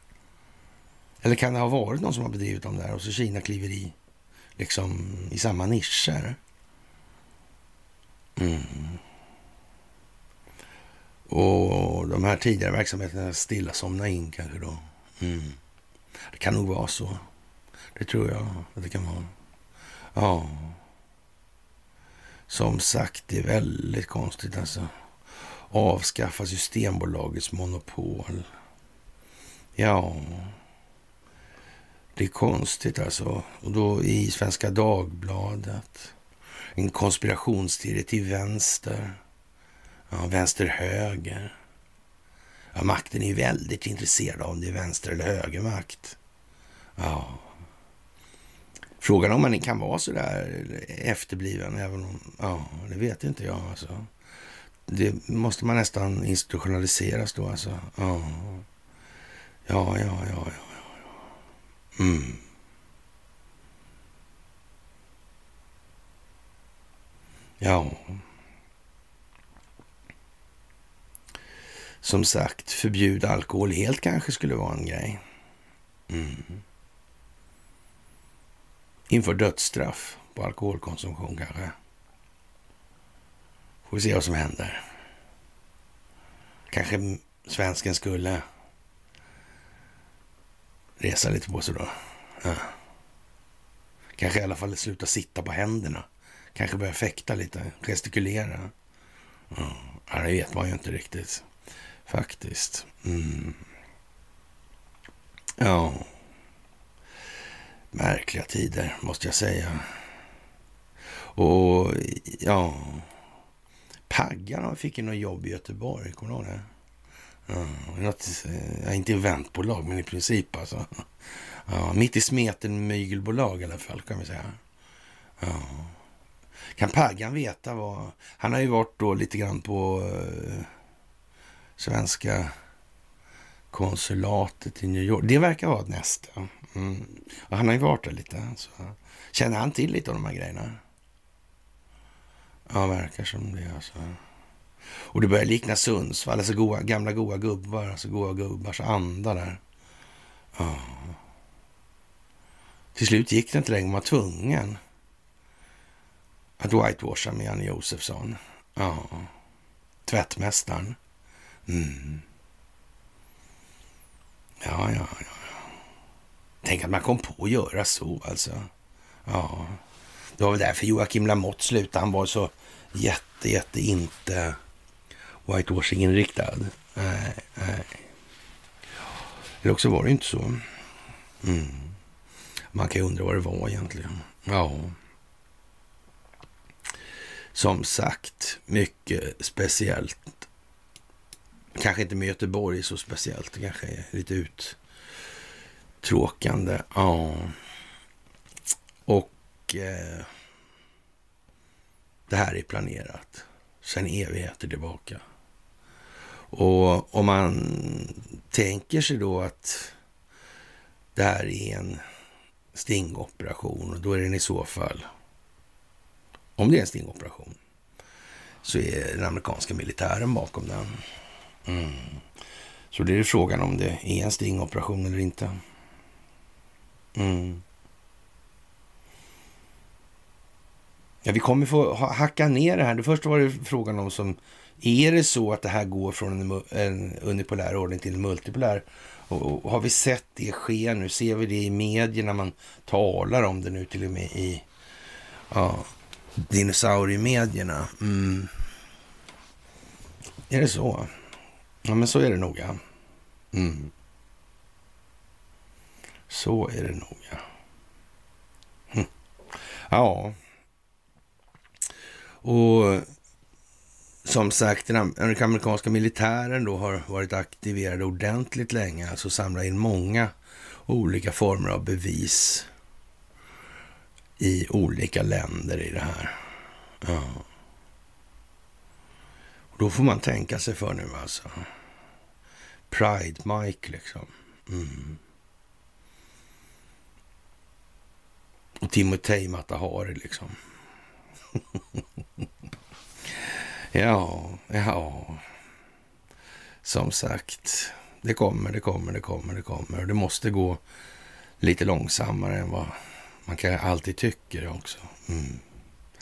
Eller kan det ha varit någon som har bedrivit dem där och så Kina kliver i liksom i samma nischer? Mm. Och de här tidigare verksamheterna stilla somna in kanske då. Mm. Det kan nog vara så. Det tror jag att det kan vara. Ja. Som sagt, det är väldigt konstigt alltså. Avskaffa Systembolagets monopol. Ja, det är konstigt alltså. Och då i Svenska Dagbladet. En konspirationsteori till vänster. Ja, vänster-höger. Ja, makten är ju väldigt intresserad av om det är vänster eller högermakt. Ja. Frågan om man kan vara så där efterbliven, även om, ja, det vet inte jag alltså. Det måste man nästan institutionaliseras då alltså. Ja, ja, ja, ja, ja. ja. Mm. Ja. Som sagt, förbjuda alkohol helt kanske skulle vara en grej. Mm. Inför dödsstraff på alkoholkonsumtion kanske. Får vi se vad som händer. Kanske svensken skulle resa lite på sig då. Ja. Kanske i alla fall sluta sitta på händerna. Kanske börja fäkta lite, gestikulera. Ja, det vet man ju inte riktigt. Faktiskt. Mm. Ja. Märkliga tider, måste jag säga. Och ja, Paggarna fick ju något jobb i Göteborg, kommer du ihåg det? Ja, något, ja, inte eventbolag, men i princip alltså. Ja, mitt i smeten mygelbolag i alla fall, kan vi säga. Ja. Kan Paggan veta vad... Han har ju varit då lite grann på eh, svenska konsulatet i New York. Det verkar vara ett nästa. Mm. Han har ju varit där lite. Så. Känner han till lite av de här grejerna? Ja, verkar som det. Alltså. Och det börjar likna Sundsvall, alltså goa, gamla goa gubbar, alltså goa gubbars anda där. Ja. Till slut gick det inte längre, man var tvungen att whitewasha med Janne Josefsson. Ja. Tvättmästaren. Mm. Ja, ja, ja. Tänk att man kom på att göra så alltså. Ja. Det var väl därför Joakim Lamotte slutade. Han var så jätte, jätte inte whitewashing-inriktad. Nej, nej. Eller också var det inte så. Mm. Man kan ju undra vad det var egentligen. Ja. Som sagt, mycket speciellt. Kanske inte med Göteborg så speciellt. Det kanske är lite uttråkande. Ja. Och eh, det här är planerat sedan evigheter tillbaka. Och om man tänker sig då att det här är en stingoperation, då är den i så fall, om det är en stingoperation, så är den amerikanska militären bakom den. Mm. Så det är frågan om det är en stingoperation eller inte. Mm. Ja, vi kommer få hacka ner det här. Det första var det frågan om som, är det så att det här går från en, en unipolär ordning till en multipolär? Och, och, har vi sett det ske nu? Ser vi det i medierna? Man talar om det nu till och med i ja, dinosauriemedierna. Mm. Är det så? Ja, men så är det nog, ja. Mm. Så är det nog, ja. Hm. Ja. Och som sagt, den amerikanska militären då har varit aktiverad ordentligt länge, alltså samlar in många olika former av bevis i olika länder i det här. Ja. Och då får man tänka sig för nu alltså. Pride Mike liksom. Mm. Och Timotej Matahari liksom. ja, ja. Som sagt, det kommer, det kommer, det kommer, det kommer. Det måste gå lite långsammare än vad man kan alltid tycker också. Mm.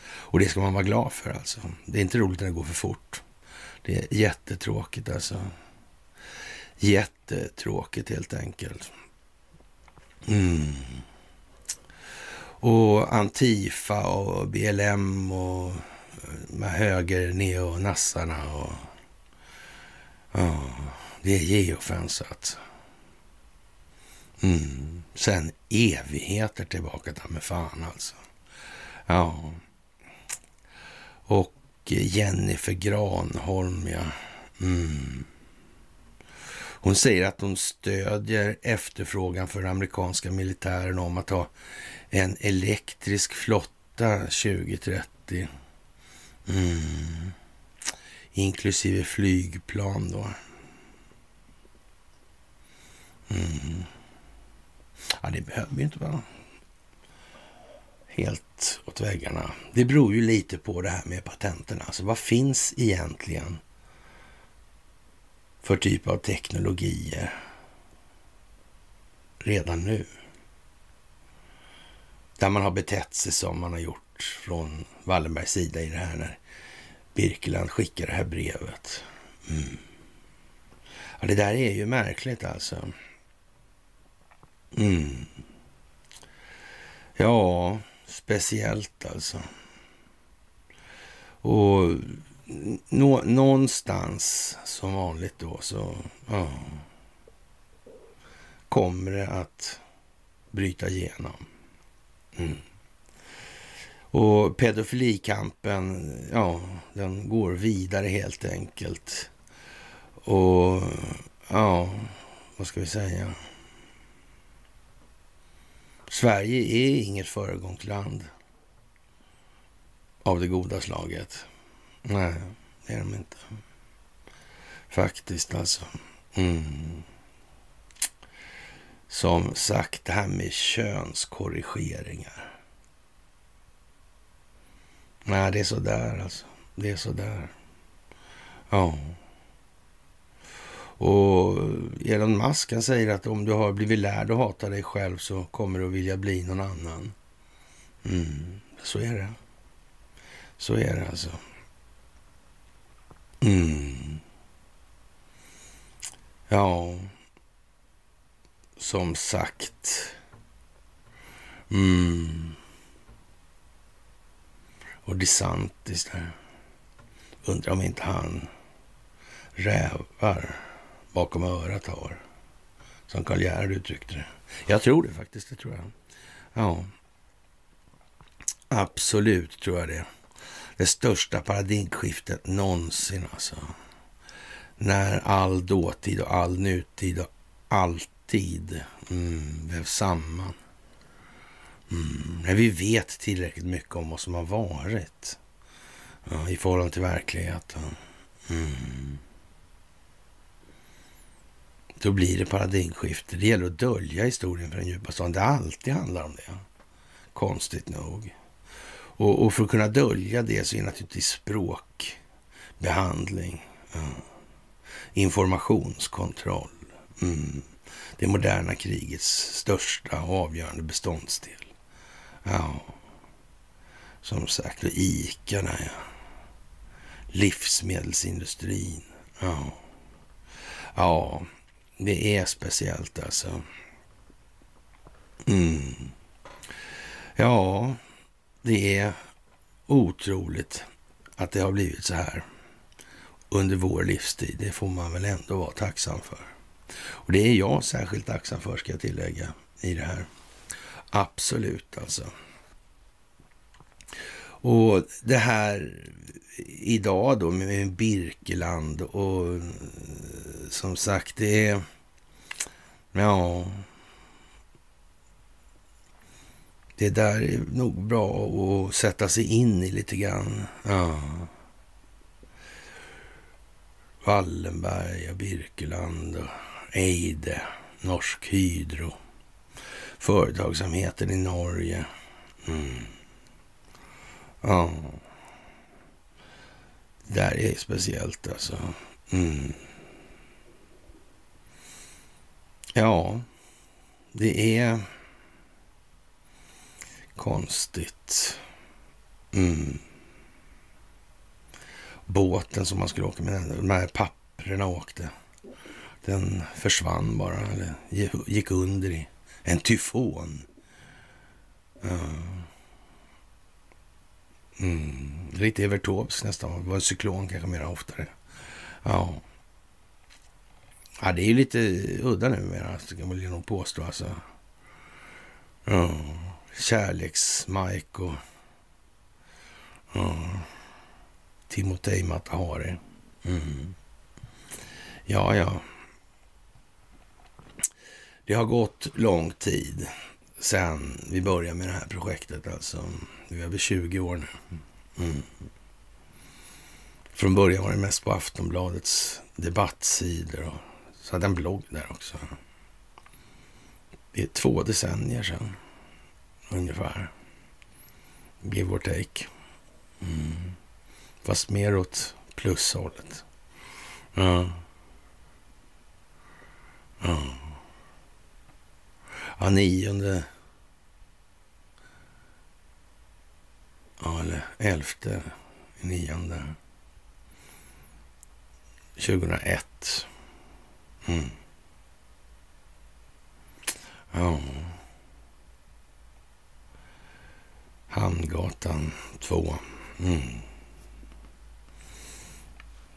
Och det ska man vara glad för alltså. Det är inte roligt när det går för fort. Det är jättetråkigt alltså. Jättetråkigt helt enkelt. Mm. Och Antifa och BLM och eh, de här höger neonassarna och... Ja, det är geofensat. Mm. Sen evigheter tillbaka, ta med fan alltså. Ja. Och eh, Jennifer Granholm, ja. Mm. Hon säger att hon stödjer efterfrågan för den amerikanska militären om att ha en elektrisk flotta 2030. Mm. Inklusive flygplan då. Mm. Ja, det behöver ju inte vara helt åt väggarna. Det beror ju lite på det här med patenten. Alltså vad finns egentligen för typ av teknologier redan nu? Där man har betett sig som man har gjort från Wallenbergs sida i det här när Birkeland skickar det här brevet. Mm. Ja, det där är ju märkligt alltså. Mm. Ja, speciellt alltså. Och nå, någonstans som vanligt då så ja, kommer det att bryta igenom. Mm. Och pedofilikampen, ja, den går vidare helt enkelt. Och ja, vad ska vi säga? Sverige är inget föregångsland av det goda slaget. Nej, det är de inte. Faktiskt alltså. Mm. Som sagt, det här med könskorrigeringar. Nej, det är sådär alltså. Det är sådär. Ja. Och Elon Musk han säger att om du har blivit lärd att hata dig själv så kommer du att vilja bli någon annan. Mm, så är det. Så är det alltså. Mm. Ja, som sagt. Mm. Och DeSantis där. Undrar om inte han rävar bakom örat har. Som Karl Gerhard uttryckte det. Jag tror det faktiskt, det tror jag. Ja, absolut tror jag det. Det största paradigmskiftet någonsin alltså. När all dåtid och all nutid och allt Tid. mm, vävs samman. Mm, när vi vet tillräckligt mycket om vad som har varit ja, i förhållande till verkligheten. Mm. Då blir det paradigmskifte. Det gäller att dölja historien för den djupa staden. Det alltid handlar om det. Konstigt nog. Och, och, för att kunna dölja det så är naturligtvis språkbehandling, ja. informationskontroll. Mm. Det moderna krigets största och avgörande beståndsdel. Ja, som sagt, och ICA där ja. Livsmedelsindustrin. Ja. ja, det är speciellt alltså. Mm. Ja, det är otroligt att det har blivit så här under vår livstid. Det får man väl ändå vara tacksam för. Och det är jag särskilt tacksam för, ska jag tillägga, i det här. Absolut alltså. Och det här idag då med Birkeland och som sagt, det är... Ja... Det där är nog bra att sätta sig in i lite grann. Ja. Wallenberg och Birkeland och Eide, Norsk Hydro, företagsamheten i Norge. Mm. Ja. Det där är speciellt alltså. Mm. Ja, det är konstigt. Mm. Båten som man skulle åka med, de här papperna åkte. Den försvann bara, eller gick under i en tyfon. Eh, mm. Lite Evertovs nästan. Det var en cyklon kanske mer oftare. Ja. ja, det är ju lite udda numera, kan man nog påstå. Alltså. Ja. Kärleks-Mike och ja. Timotej Matahari. Mm. Ja, ja. Det har gått lång tid sen vi började med det här projektet. Alltså, vi är över 20 år nu. Mm. Från början var det mest på Aftonbladets debattsidor och så hade jag en blogg där också. Det är två decennier sedan ungefär. Give or take. Mm. Fast mer åt plushållet. Ja. Ja, nionde... Ja, eller elfte, nionde... 2001. Mm. Ja. Hamngatan 2. Mm.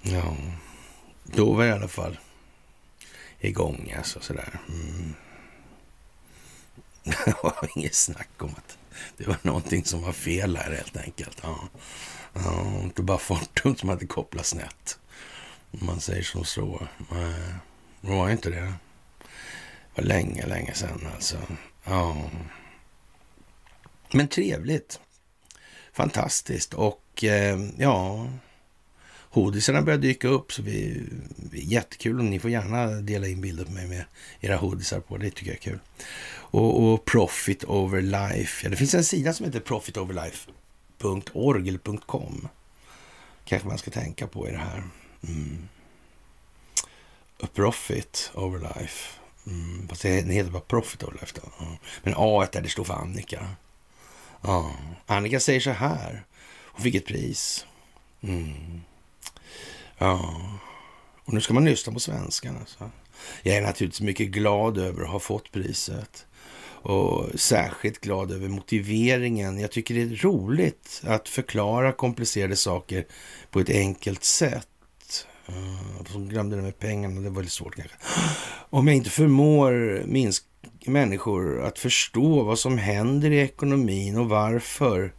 Ja, då var jag i alla fall igång alltså sådär. Mm. Det var inget snack om att det var någonting som var fel här helt enkelt. Ja. Ja, inte bara Fortum som hade kopplat snett. Om man säger som så. Nej, det var inte det. Det var länge, länge sedan alltså. Ja. Men trevligt. Fantastiskt. Och eh, ja, hoodisarna börjar dyka upp. Så vi, vi, jättekul och ni får gärna dela in bilder på mig med era hoodisar på. Det tycker jag är kul. Och, och Profit Over Life. Ja, det finns en sida som heter profitoverlife.org eller .com. Kanske man ska tänka på i det här. Mm. A profit over life. Mm. Fast det heter bara profit over life. Då. Men A där det står för Annika. Ja. Annika säger så här. Hon fick ett pris. Mm. Ja. Och nu ska man lyssna på svenskan. Alltså. Jag är naturligtvis mycket glad över att ha fått priset. Och särskilt glad över motiveringen. Jag tycker det är roligt att förklara komplicerade saker på ett enkelt sätt. Uh, glömde det med pengarna, det var lite svårt kanske. Om jag inte förmår minsk människor att förstå vad som händer i ekonomin och varför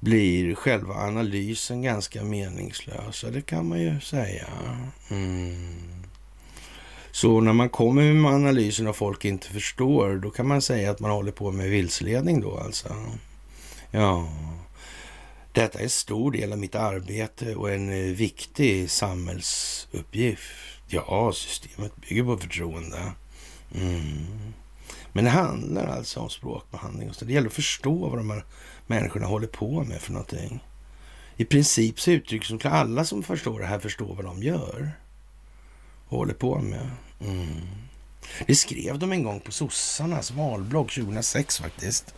blir själva analysen ganska meningslös. Det kan man ju säga. Mm. Så när man kommer med analysen och folk inte förstår, då kan man säga att man håller på med vilseledning då alltså. Ja, detta är en stor del av mitt arbete och en eh, viktig samhällsuppgift. Ja, systemet bygger på förtroende. Mm. Men det handlar alltså om språkbehandling. Så det gäller att förstå vad de här människorna håller på med för någonting. I princip så uttrycks som alla som förstår det här förstår vad de gör och håller på med. Mm. Det skrev de en gång på sossarnas valblogg 2006 faktiskt.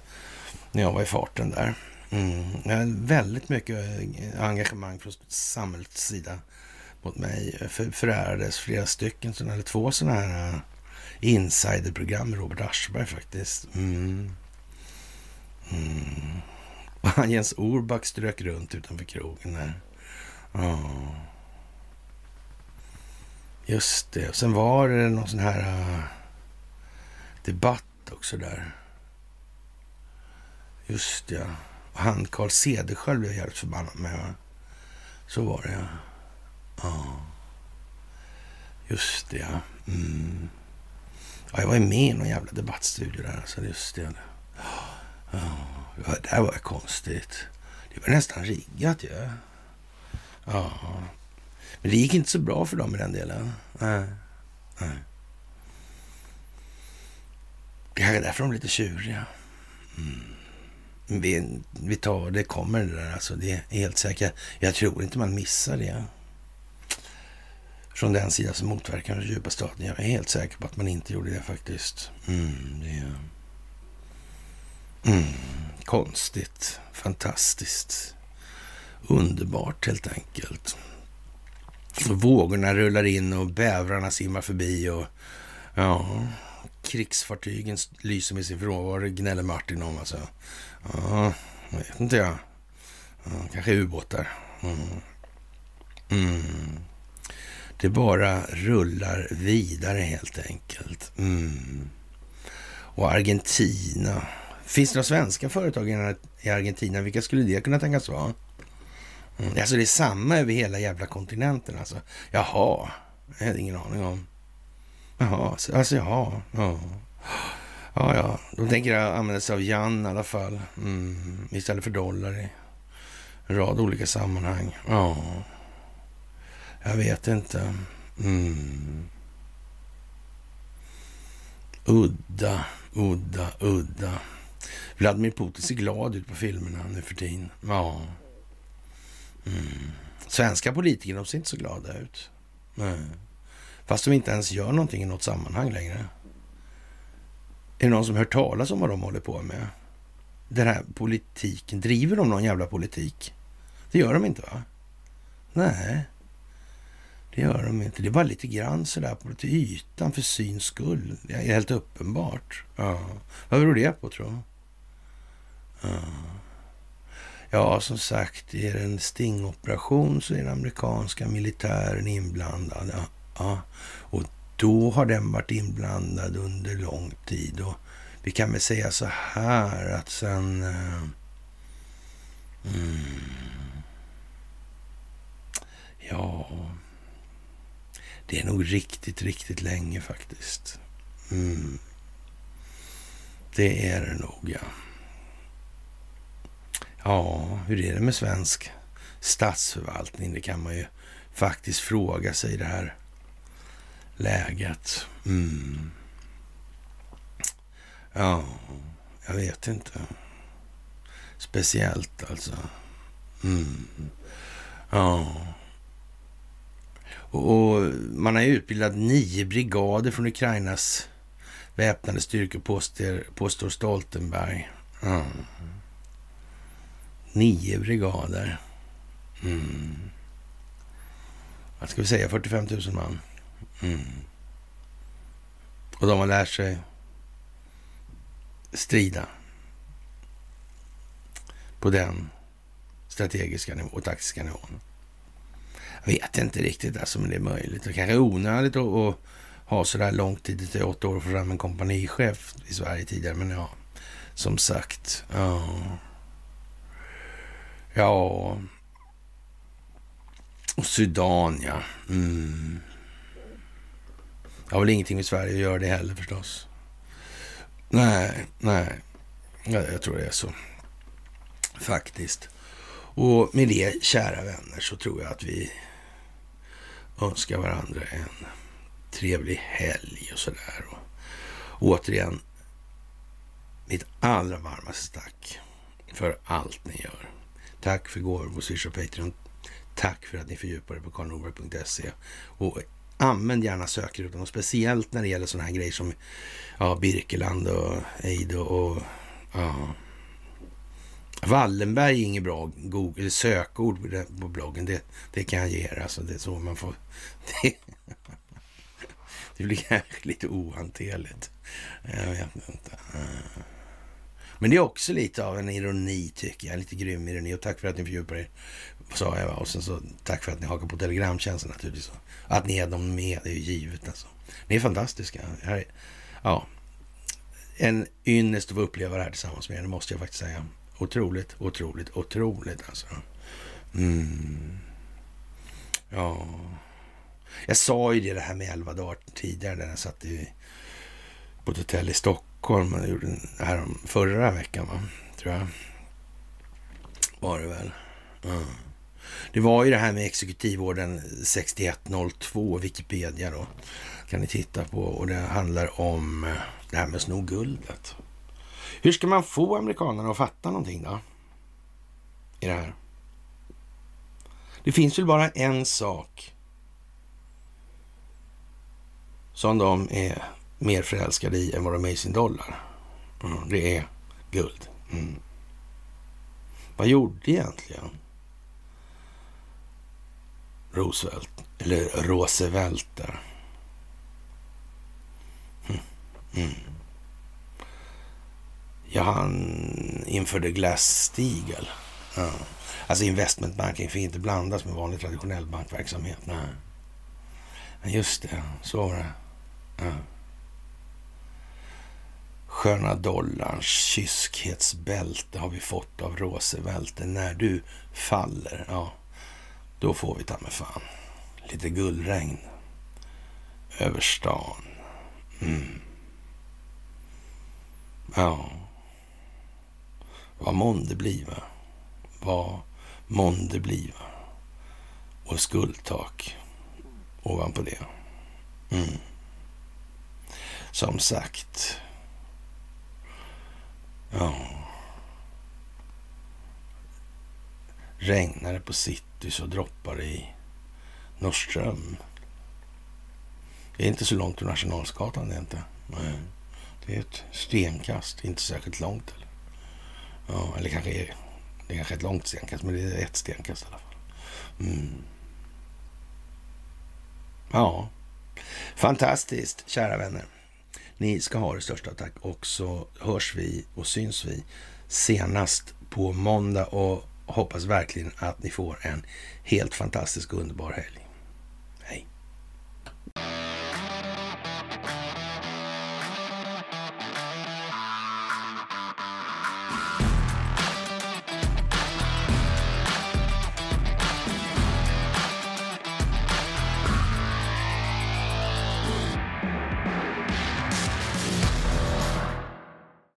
När jag var i farten där. Mm. Väldigt mycket engagemang från samhällets sida mot mig. För, förärades flera stycken, eller två sådana här eh, insiderprogram med Robert Aschberg faktiskt. Mm. Mm. Och han Jens Orback strök runt utanför krogen där. Ja. Just det. Och sen var det någon sån här uh, debatt också där. Just ja. Och han Carl Cederschiöld blev jävligt förbannad med. Va? Så var det ja. ja. Just det ja. Mm. ja. Jag var ju med i någon jävla debattstudio där. Så just det. Ja ja. Det där var konstigt. Det var nästan riggat ju. Ja. ja. Men det gick inte så bra för dem i den delen. Nej. Nej. Det är därför de är lite tjuriga. Mm. Vi, vi tar, det kommer det där alltså. Det är helt säkert. Jag tror inte man missar det. Från den sida som motverkar den djupa staten. Jag är helt säker på att man inte gjorde det faktiskt. Mm, det. Mm, konstigt. Fantastiskt. Underbart helt enkelt. Vågorna rullar in och bävrarna simmar förbi och ja, krigsfartygen lyser med sin frånvaro, gnäller Martin om alltså. Ja, jag vet inte jag. Ja, kanske ubåtar. Mm. Mm. Det bara rullar vidare helt enkelt. Mm. Och Argentina. Finns det några svenska företag i Argentina? Vilka skulle det kunna tänkas vara? Mm. Alltså det är samma över hela jävla kontinenten alltså. Jaha, jag hade ingen aning om. Jaha, alltså jaha. Ja. Ja, ja. De tänker använda sig av Jan i alla fall. Mm. Istället för dollar i en rad olika sammanhang. Ja. Jag vet inte. Mm. Udda, udda, udda. Vladimir Putin ser glad ut på filmerna nu för tiden. Ja. Mm. Svenska politiker, de ser inte så glada ut. Nej. Fast de inte ens gör någonting i något sammanhang längre. Är det någon som hört talas om vad de håller på med? Den här politiken, driver de någon jävla politik? Det gör de inte va? Nej. Det gör de inte. Det är bara lite grann sådär på till ytan för syns skull. Det är helt uppenbart. Ja. Vad beror det på tror du? Ja. ja, som sagt, är det en stingoperation så är den amerikanska militären inblandad. Ja. ja. Och då har den varit inblandad under lång tid. Och vi kan väl säga så här att sen... Eh, mm, ja... Det är nog riktigt, riktigt länge faktiskt. Mm. Det är det nog, ja. Ja, hur är det med svensk statsförvaltning? Det kan man ju faktiskt fråga sig i det här läget. Mm. Ja, jag vet inte. Speciellt alltså. Mm. Ja. Och man har utbildat nio brigader från Ukrainas väpnade styrkor, påstår, påstår Stoltenberg. Mm. Nio brigader. Mm. Vad ska vi säga? 45 000 man. Mm. Och de har lärt sig strida på den strategiska nivå, och taktiska nivån. Jag vet inte riktigt alltså, men det är möjligt. Det kanske är onödigt att, att ha så där lång tid, till åtta år, att få fram en kompanichef i Sverige tidigare. Men ja, som sagt. Ja. Ja. Och Sudan, ja. Mm. Jag har väl ingenting med Sverige att göra det heller förstås. Nej, nej. Ja, jag tror det är så. Faktiskt. Och med det, kära vänner, så tror jag att vi Önska varandra en trevlig helg och sådär. Och återigen, mitt allra varmaste tack för allt ni gör. Tack för gåvor på Swish och Patreon. Tack för att ni fördjupar er på karlnorberg.se. Och använd gärna sökrutan och speciellt när det gäller sådana här grejer som ja, Birkeland och Eid och ja, Wallenberg är inget bra Google, eller sökord på bloggen. Det, det kan jag ge er. Alltså, det är så man får... Det, det blir kanske lite ohanterligt. Jag vet inte. Men det är också lite av en ironi tycker jag. Lite grym ironi. Och tack för att ni fördjupar er. Sa jag Och sen så tack för att ni hakar på telegramtjänsten naturligtvis. Att ni är de med, det är ju givet alltså. Ni är fantastiska. Är, ja, en ynnest att få uppleva det här tillsammans med er. Det måste jag faktiskt säga. Otroligt, otroligt, otroligt alltså. Mm. Ja. Jag sa ju det, det här med elva dagar tidigare när jag satt i, på ett hotell i Stockholm. Jag gjorde det här förra veckan, va? tror jag. Var det väl. Mm. Det var ju det här med exekutivorden 6102, Wikipedia då. Kan ni titta på. Och det handlar om eh, det här med att sno guldet. Hur ska man få amerikanerna att fatta någonting då? I det här. Det finns väl bara en sak som de är mer förälskade i än vad de är i sin dollar. Mm, det är guld. Mm. Vad gjorde egentligen Roosevelt, eller Roosevelt där? Mm. mm. Ja, han införde Glass-Steagall. Ja. Alltså investmentbanking fick inte blandas med vanlig traditionell bankverksamhet. Nej. Men just det, så var det. Ja. Sköna dollarns kyskhetsbälte har vi fått av Roosevelt. När du faller, ja, då får vi ta med fan lite guldregn över stan. Mm. Ja. Vad månde bliva? Vad månde bliva? Och skuldtak ovanpå det. Mm. Som sagt. Ja. Regnar det på city så droppar det i Norrström. Det är inte så långt till Nationalsgatan det är inte. Nej. Det är ett stenkast, inte särskilt långt. Eller? Ja, eller kanske är det är ett långt stenkast, men det är ett stenkast i alla fall. Mm. Ja, fantastiskt kära vänner. Ni ska ha det största tack och så hörs vi och syns vi senast på måndag och hoppas verkligen att ni får en helt fantastisk och underbar helg. Hej!